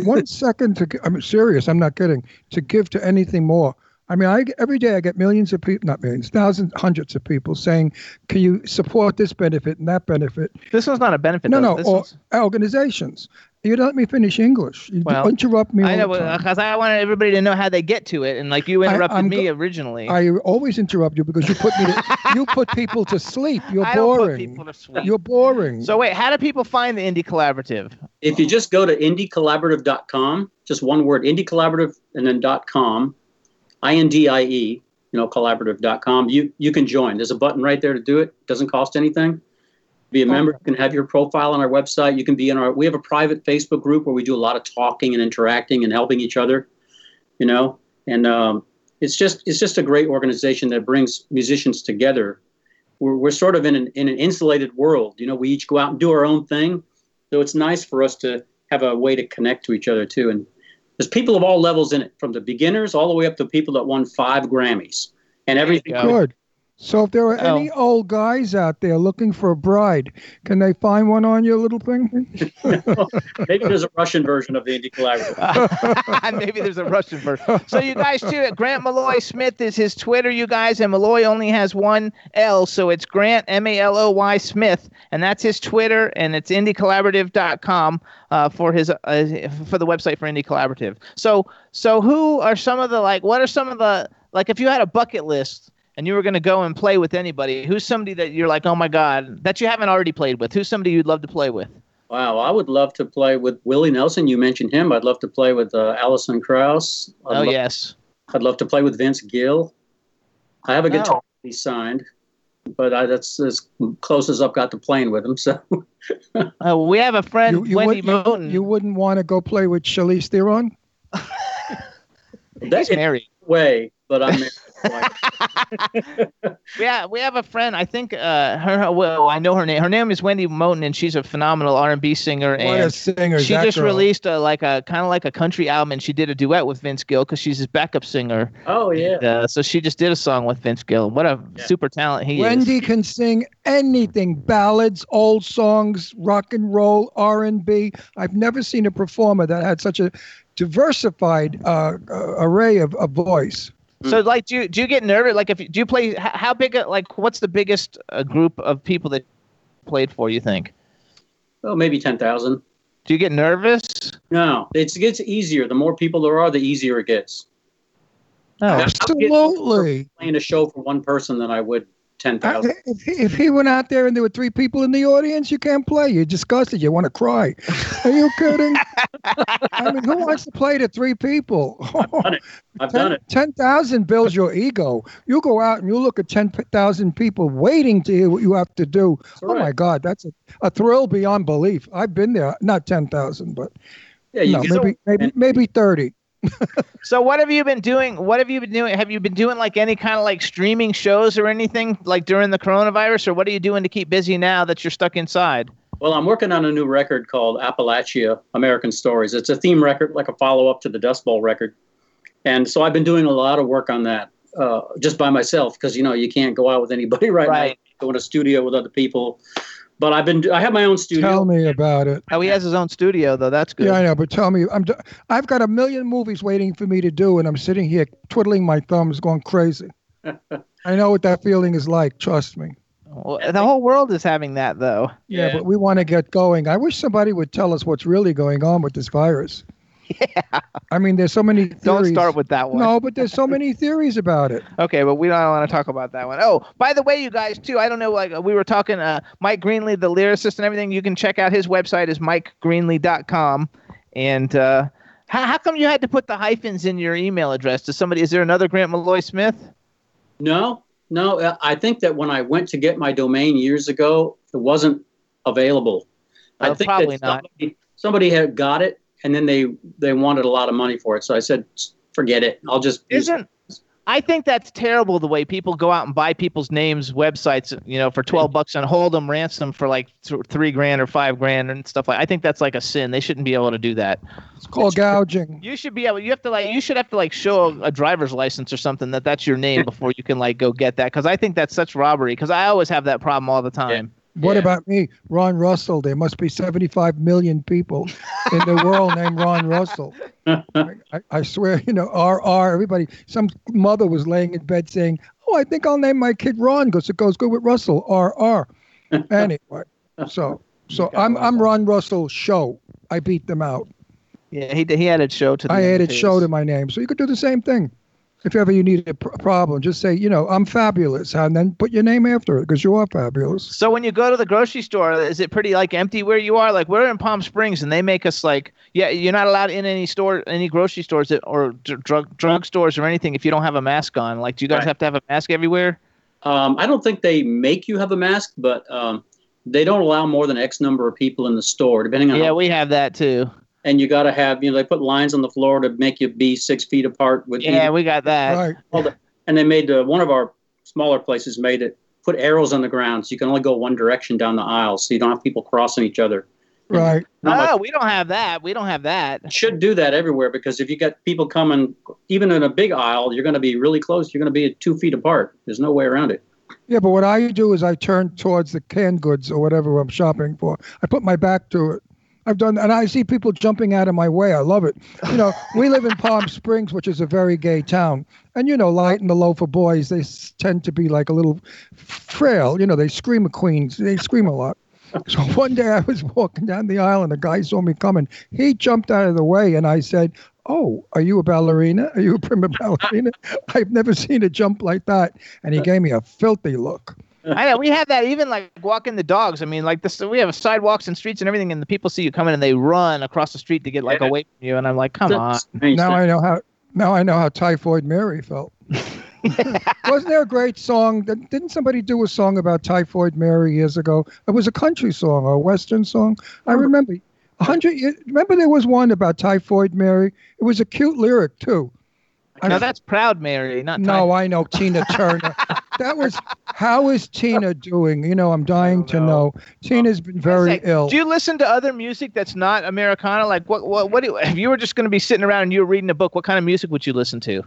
One second to. I'm serious. I'm not kidding. To give to anything more. I mean, I every day I get millions of people, not millions, thousands, hundreds of people saying, "Can you support this benefit and that benefit?" This one's not a benefit. No, though. no, This or one's- organizations. You don't let me finish English. You Well, interrupt me. I know because I wanted everybody to know how they get to it, and like you interrupted I'm me go- originally. I always interrupt you because you put me. To, you put people to sleep. You're I don't put boring. people to sleep. You're boring. So wait, how do people find the Indie Collaborative? if you just go to indiecollaborative.com, just one word, indiecollaborative and then .com, I-N-D-I-E, you know, collaborative.com, you, you can join. There's a button right there to do it. Doesn't cost anything. Be a member. You can have your profile on our website. You can be in our, we have a private Facebook group where we do a lot of talking and interacting and helping each other, you know, and um, it's just, it's just a great organization that brings musicians together. We're, we're sort of in an, in an insulated world. You know, we each go out and do our own thing. So it's nice for us to have a way to connect to each other too. And there's people of all levels in it, from the beginners all the way up to people that won five Grammys and everything. Good. So if there are Oh. any old guys out there looking for a bride, can they find one on your little thing? Maybe there's a Russian version of the Indie Collaborative. Maybe there's a Russian version. So you guys too. Grant Maloy Smith is his Twitter, you guys, and Maloy only has one L, so it's Grant M A L O Y Smith, and that's his Twitter, and it's indiecollaborative.com uh, for his uh, for the website for Indie Collaborative. So so who are some of the like? What are some of the like? If you had a bucket list. And you were going to go and play with anybody. Who's somebody that you're like, oh my god, that you haven't already played with? Who's somebody you'd love to play with? Wow, I would love to play with Willie Nelson. You mentioned him. I'd love to play with uh, Alison Krauss. I'd oh love, yes. I'd love to play with Vince Gill. I have a guitar Oh. he signed, but I, that's as close as I've got to playing with him. So Uh, we have a friend, You, you, Wendy would, you, Moten. you wouldn't want to go play with Charlize Theron? that's married. way, but I'm married. Yeah, we have a friend. I think uh, her. Well, I know her name. Her name is Wendy Moten, and she's a phenomenal R and B singer. What and a singer She just girl. released a like a kind of like a country album, and she did a duet with Vince Gill because she's his backup singer. Oh yeah. Uh, so she just did a song with Vince Gill. What a super talent he is. Wendy can sing anything, ballads, old songs, rock and roll, R and B. I've never seen a performer that had such a diversified uh, uh, array of, of voice. So like, do you, do you get nervous? Like, if you, do you play? How big? A, like, what's the biggest uh, group of people that played for? You think? Oh, maybe ten thousand. Do you get nervous? No, it's, it gets easier. The more people there are, the easier it gets. Oh, Absolutely. Playing a show for one person than I would ten thousand. If, he- if he went out there and there were three people in the audience, you can't play. You're disgusted. You want to cry. Are you kidding? I mean, who wants to play to three people? I've done it. 10,000 builds your ego. You go out and you look at 10,000 people waiting to hear what you have to do. Oh my God, that's a, a thrill beyond belief. I've been there, not 10,000, but Yeah, you no, maybe, maybe, maybe 30. So what have you been doing? What have you been doing? Have you been doing like any kind of like streaming shows or anything like during the coronavirus, or what are you doing to keep busy now that you're stuck inside? Well, I'm working on a new record called Appalachia American Stories. It's a theme record, like a follow up to the Dust Bowl record. And so I've been doing a lot of work on that uh, just by myself because, you know, you can't go out with anybody right, Right. now, go in a studio with other people. But I've been, I have my own studio. Tell me about it. Oh, he has his own studio though. That's good. Yeah, I know, but tell me, I'm, d- I've got a million movies waiting for me to do, and I'm sitting here twiddling my thumbs, going crazy. I know what that feeling is like. Trust me. Well, the whole world is having that though. Yeah, but we want to get going. I wish somebody would tell us what's really going on with this virus. Yeah. I mean, there's so many theories. Don't start with that one. No, but there's so many theories about it. Okay, but we don't want to talk about that one. Oh, by the way, you guys too. I don't know. Like we were talking, uh, Mike Greenly, the lyricist and everything. You can check out his website is mikegreenly.com. And uh, how, how come you had to put the hyphens in your email address? Does somebody? Is there another Grant Maloy Smith? No, no. uh, I think that when I went to get my domain years ago, it wasn't available. I Oh, think probably that not. somebody, somebody had got it, and then they they wanted a lot of money for it. So I said, forget it. I'll just Isn't I think that's terrible the way people go out and buy people's names, websites, you know, for 12 bucks and hold them ransom for like th- three grand or five grand and stuff like I think that's like a sin. They shouldn't be able to do that. It's called gouging. You should be able, you have to like, you should have to like show a, a driver's license or something that that's your name before you can like go get that. Cause I think that's such robbery. Cause I always have that problem all the time. What about me, Ron Russell? There must be 75 million people in the world named Ron Russell. I, I swear, you know, RR, everybody, some mother was laying in bed saying, Oh, I think I'll name my kid Ron because it goes good with Russell, RR. Anyway, so so I'm I'm Ron Russell show. I beat them out. Yeah. He, he added show to the I end added of show to my name. So you could do the same thing. If ever you need a pr- problem, just say, you know, I'm fabulous, and then put your name after it because you are fabulous. So when you go to the grocery store, is it pretty like empty where you are? Like we're in Palm Springs, and they make us like, yeah, you're not allowed in any store, any grocery stores that, or dr- drug drug stores or anything if you don't have a mask on. Like, do you guys Right. have to have a mask everywhere? Um, I don't think they make you have a mask, but um, they don't allow more than X number of people in the store, depending on. Yeah, how- we have that too. And you got to have, you know, they put lines on the floor to make you be six feet apart. With Yeah, either- we got that. Right. and they made uh, one of our smaller places made it put arrows on the ground so you can only go one direction down the aisle, so you don't have people crossing each other. Right. Not Oh, much- we don't have that. We don't have that. should do that everywhere because if you got people coming, even in a big aisle, you're going to be really close. You're going to be two feet apart. There's no way around it. Yeah, but what I do is I turn towards the canned goods or whatever I'm shopping for. I put my back to it. I've done, and I see people jumping out of my way. I love it. You know, we live in Palm Springs, which is a very gay town, and you know, light and the low for boys, they s- tend to be like a little frail. You know, they scream a queens. They scream a lot. So one day I was walking down the aisle and a guy saw me coming. He jumped out of the way and I said, Oh, are you a ballerina? Are you a prima ballerina? I've never seen a jump like that. And he gave me a filthy look. I know we have that even like walking the dogs. I mean, like this, we have sidewalks and streets and everything, and the people see you coming and they run across the street to get like Yeah. away from you. And I'm like, come on. Now I know how now I know how typhoid Mary felt. Wasn't there a great song? that- Didn't somebody do a song about typhoid Mary years ago? It was a country song or a western song. I remember. A hundred. Remember there was one about typhoid Mary. It was a cute lyric too. No, that's Proud Mary, not No, I know Tina Turner. that was. How is Tina doing? You know, I'm dying to know. Tina's been very Say, ill. Do you listen to other music that's not Americana? Like what? What? What? Do you, if you were just going to be sitting around and you were reading a book, what kind of music would you listen to?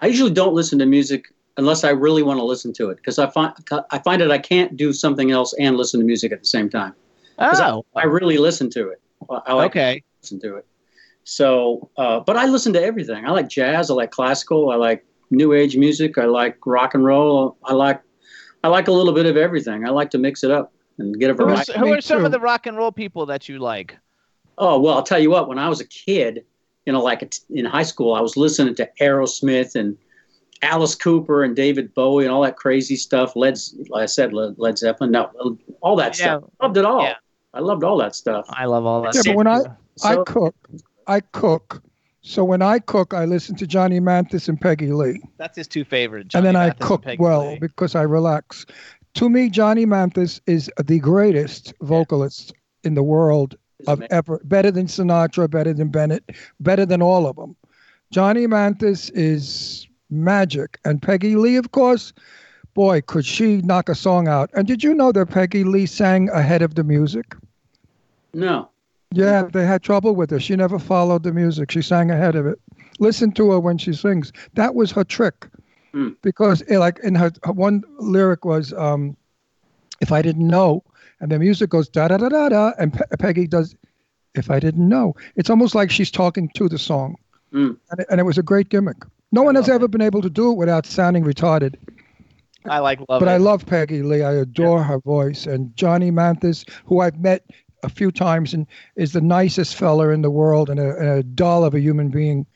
I usually don't listen to music unless I really want to listen to it because I find I find that I can't do something else and listen to music at the same time. I- Oh, I, really listen to it. I I like Okay. to listen to it. So, uh, but I listen to everything. I like jazz. I like classical. I like new age music. I like rock and roll. I like I like a little bit of everything. I like to mix it up and get a who are, variety. who are some of the rock and roll people that you like? Oh well, I'll tell you what. When I was a kid, you know, like in high school, I was listening to Aerosmith and Alice Cooper and David Bowie and all that crazy stuff. Led, like I said, Led, Led Zeppelin. No, all that Yeah. stuff. Loved it all. Yeah. I loved all that stuff. I love all that. Yeah, but when I I cook, I cook. So when I cook, I listen to Johnny Mathis and Peggy Lee. That's his two favorite. and then Johnny I cook well Lee. because I relax. To me, Johnny Mathis is the greatest vocalist in the world of ever. Better than Sinatra, better than Bennett, better than all of them. Johnny Mathis is magic, and Peggy Lee, of course. Boy, could she knock a song out! And did you know that Peggy Lee sang ahead of the music? No. Yeah, they had trouble with her. She never followed the music. She sang ahead of it. Listen to her when she sings. That was her trick. Because, eh, like, in her, her one lyric was, um, "If I didn't know," and the music goes da da da da da, and Pe- Peggy does, "If I didn't know." It's almost like she's talking to the song, Mm. and, it, and it was a great gimmick. No one has ever been able to do it without sounding retarded. I like love but it. I love Peggy Lee. I adore her voice. And Johnny Mathis, who I've met a few times and is the nicest fella in the world and a, and a doll of a human being.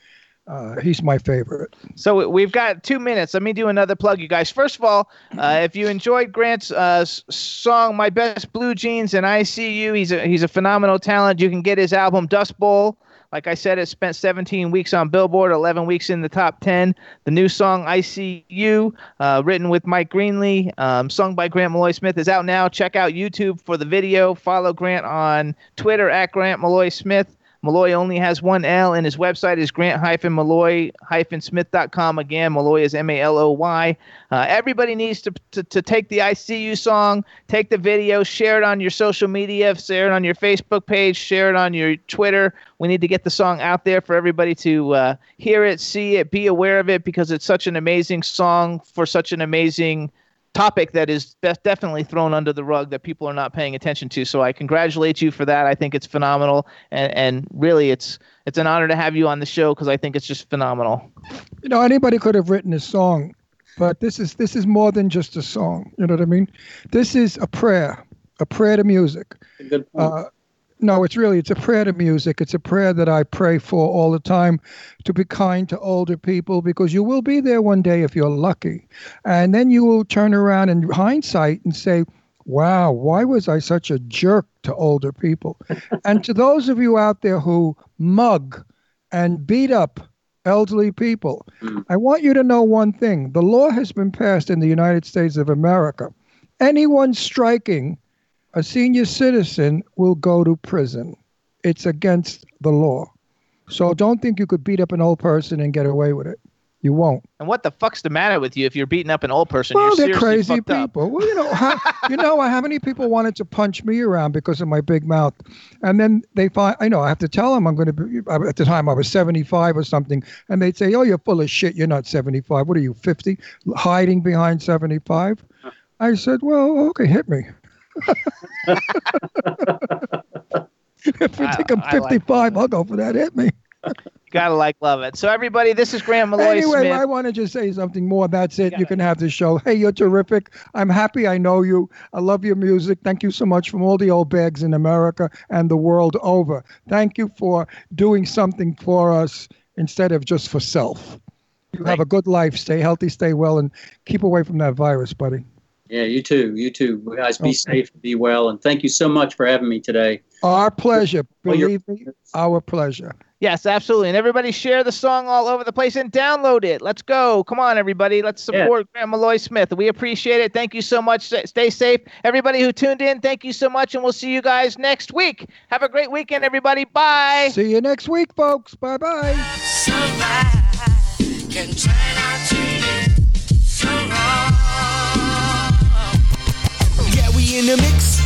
Uh, he's my favorite. So we- we've got two minutes. Let me do another plug, you guys. First of all, uh, if you enjoyed Grant's uh, song "My Best Blue Jeans" and "I See You," he's a he's a phenomenal talent. You can get his album Dust Bowl. Like I said, it spent 17 weeks on Billboard, 11 weeks in the top 10. The new song "I See You," uh, written with Mike Greenly, um, sung by Grant Maloy Smith, is out now. Check out YouTube for the video. Follow Grant on Twitter at Grant Maloy Smith. Maloy only has one L, and his website is grant-maloy-smith.com. Again, Maloy is M-A-L-O-Y. Uh, everybody needs to, to, to take the ICU song, take the video, share it on your social media, share it on your Facebook page, share it on your Twitter. We need to get the song out there for everybody to uh, hear it, see it, be aware of it, because it's such an amazing song for such an amazing topic that is best definitely thrown under the rug that people are not paying attention to. So I congratulate you for that. I think it's phenomenal, and and really it's it's an honor to have you on the show because I think it's just phenomenal. You know, anybody could have written a song, but this is this is more than just a song. You know what I mean? This is a prayer, a prayer to music. Good Uh, no, it's really it's a prayer to music. It's a prayer that I pray for all the time to be kind to older people because you will be there one day if you're lucky. And then you will turn around in hindsight and say, "Wow, why was I such a jerk to older people?" and to those of you out there who mug and beat up elderly people, mm. I want you to know one thing. The law has been passed in the United States of America. Anyone striking a senior citizen will go to prison. It's against the law. So don't think you could beat up an old person and get away with it. You won't. And what the fuck's the matter with you if you're beating up an old person? Well, you're they're crazy up. people. Well, you know, how, you know how many people wanted to punch me around because of my big mouth, and then they find I know I have to tell them I'm going to be. At the time, I was 75 or something, and they'd say, "Oh, you're full of shit. You're not 75. What are you, 50? Hiding behind 75." I said, "Well, okay, hit me." If you think I'm I like 55, I'll go for that. Hit me. Gotta like love it. So everybody, this is Graham Maloy Anyway, Smith. I want to just say something more. That's it. You can have the show. Hey, you're terrific. I'm happy I know you. I love your music. Thank you so much from all the old bags in America and the world over. Thank you for doing something for us instead of just for self. You have a good life. Stay healthy, stay well, and keep away from that virus, buddy. Yeah, you too. You too. You Guys, be Okay. safe, be well, and thank you so much for having me today. Our pleasure. Well, Believe me, our pleasure. Yes, absolutely. And everybody share the song all over the place and download it. Let's go. Come on, everybody. Let's Yeah. support Graham Maloy Smith. We appreciate it. Thank you so much. Stay safe. Everybody who tuned in, thank you so much. And we'll see you guys next week. Have a great weekend, everybody. Bye. See you next week, folks. Bye bye. In the mix.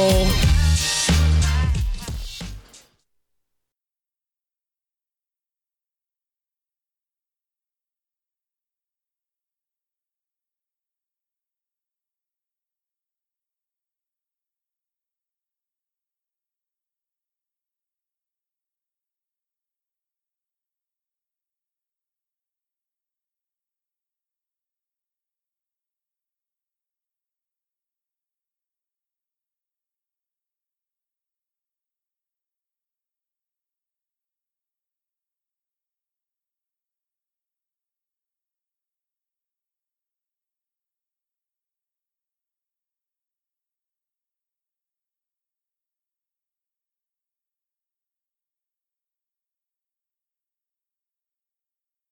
Oh.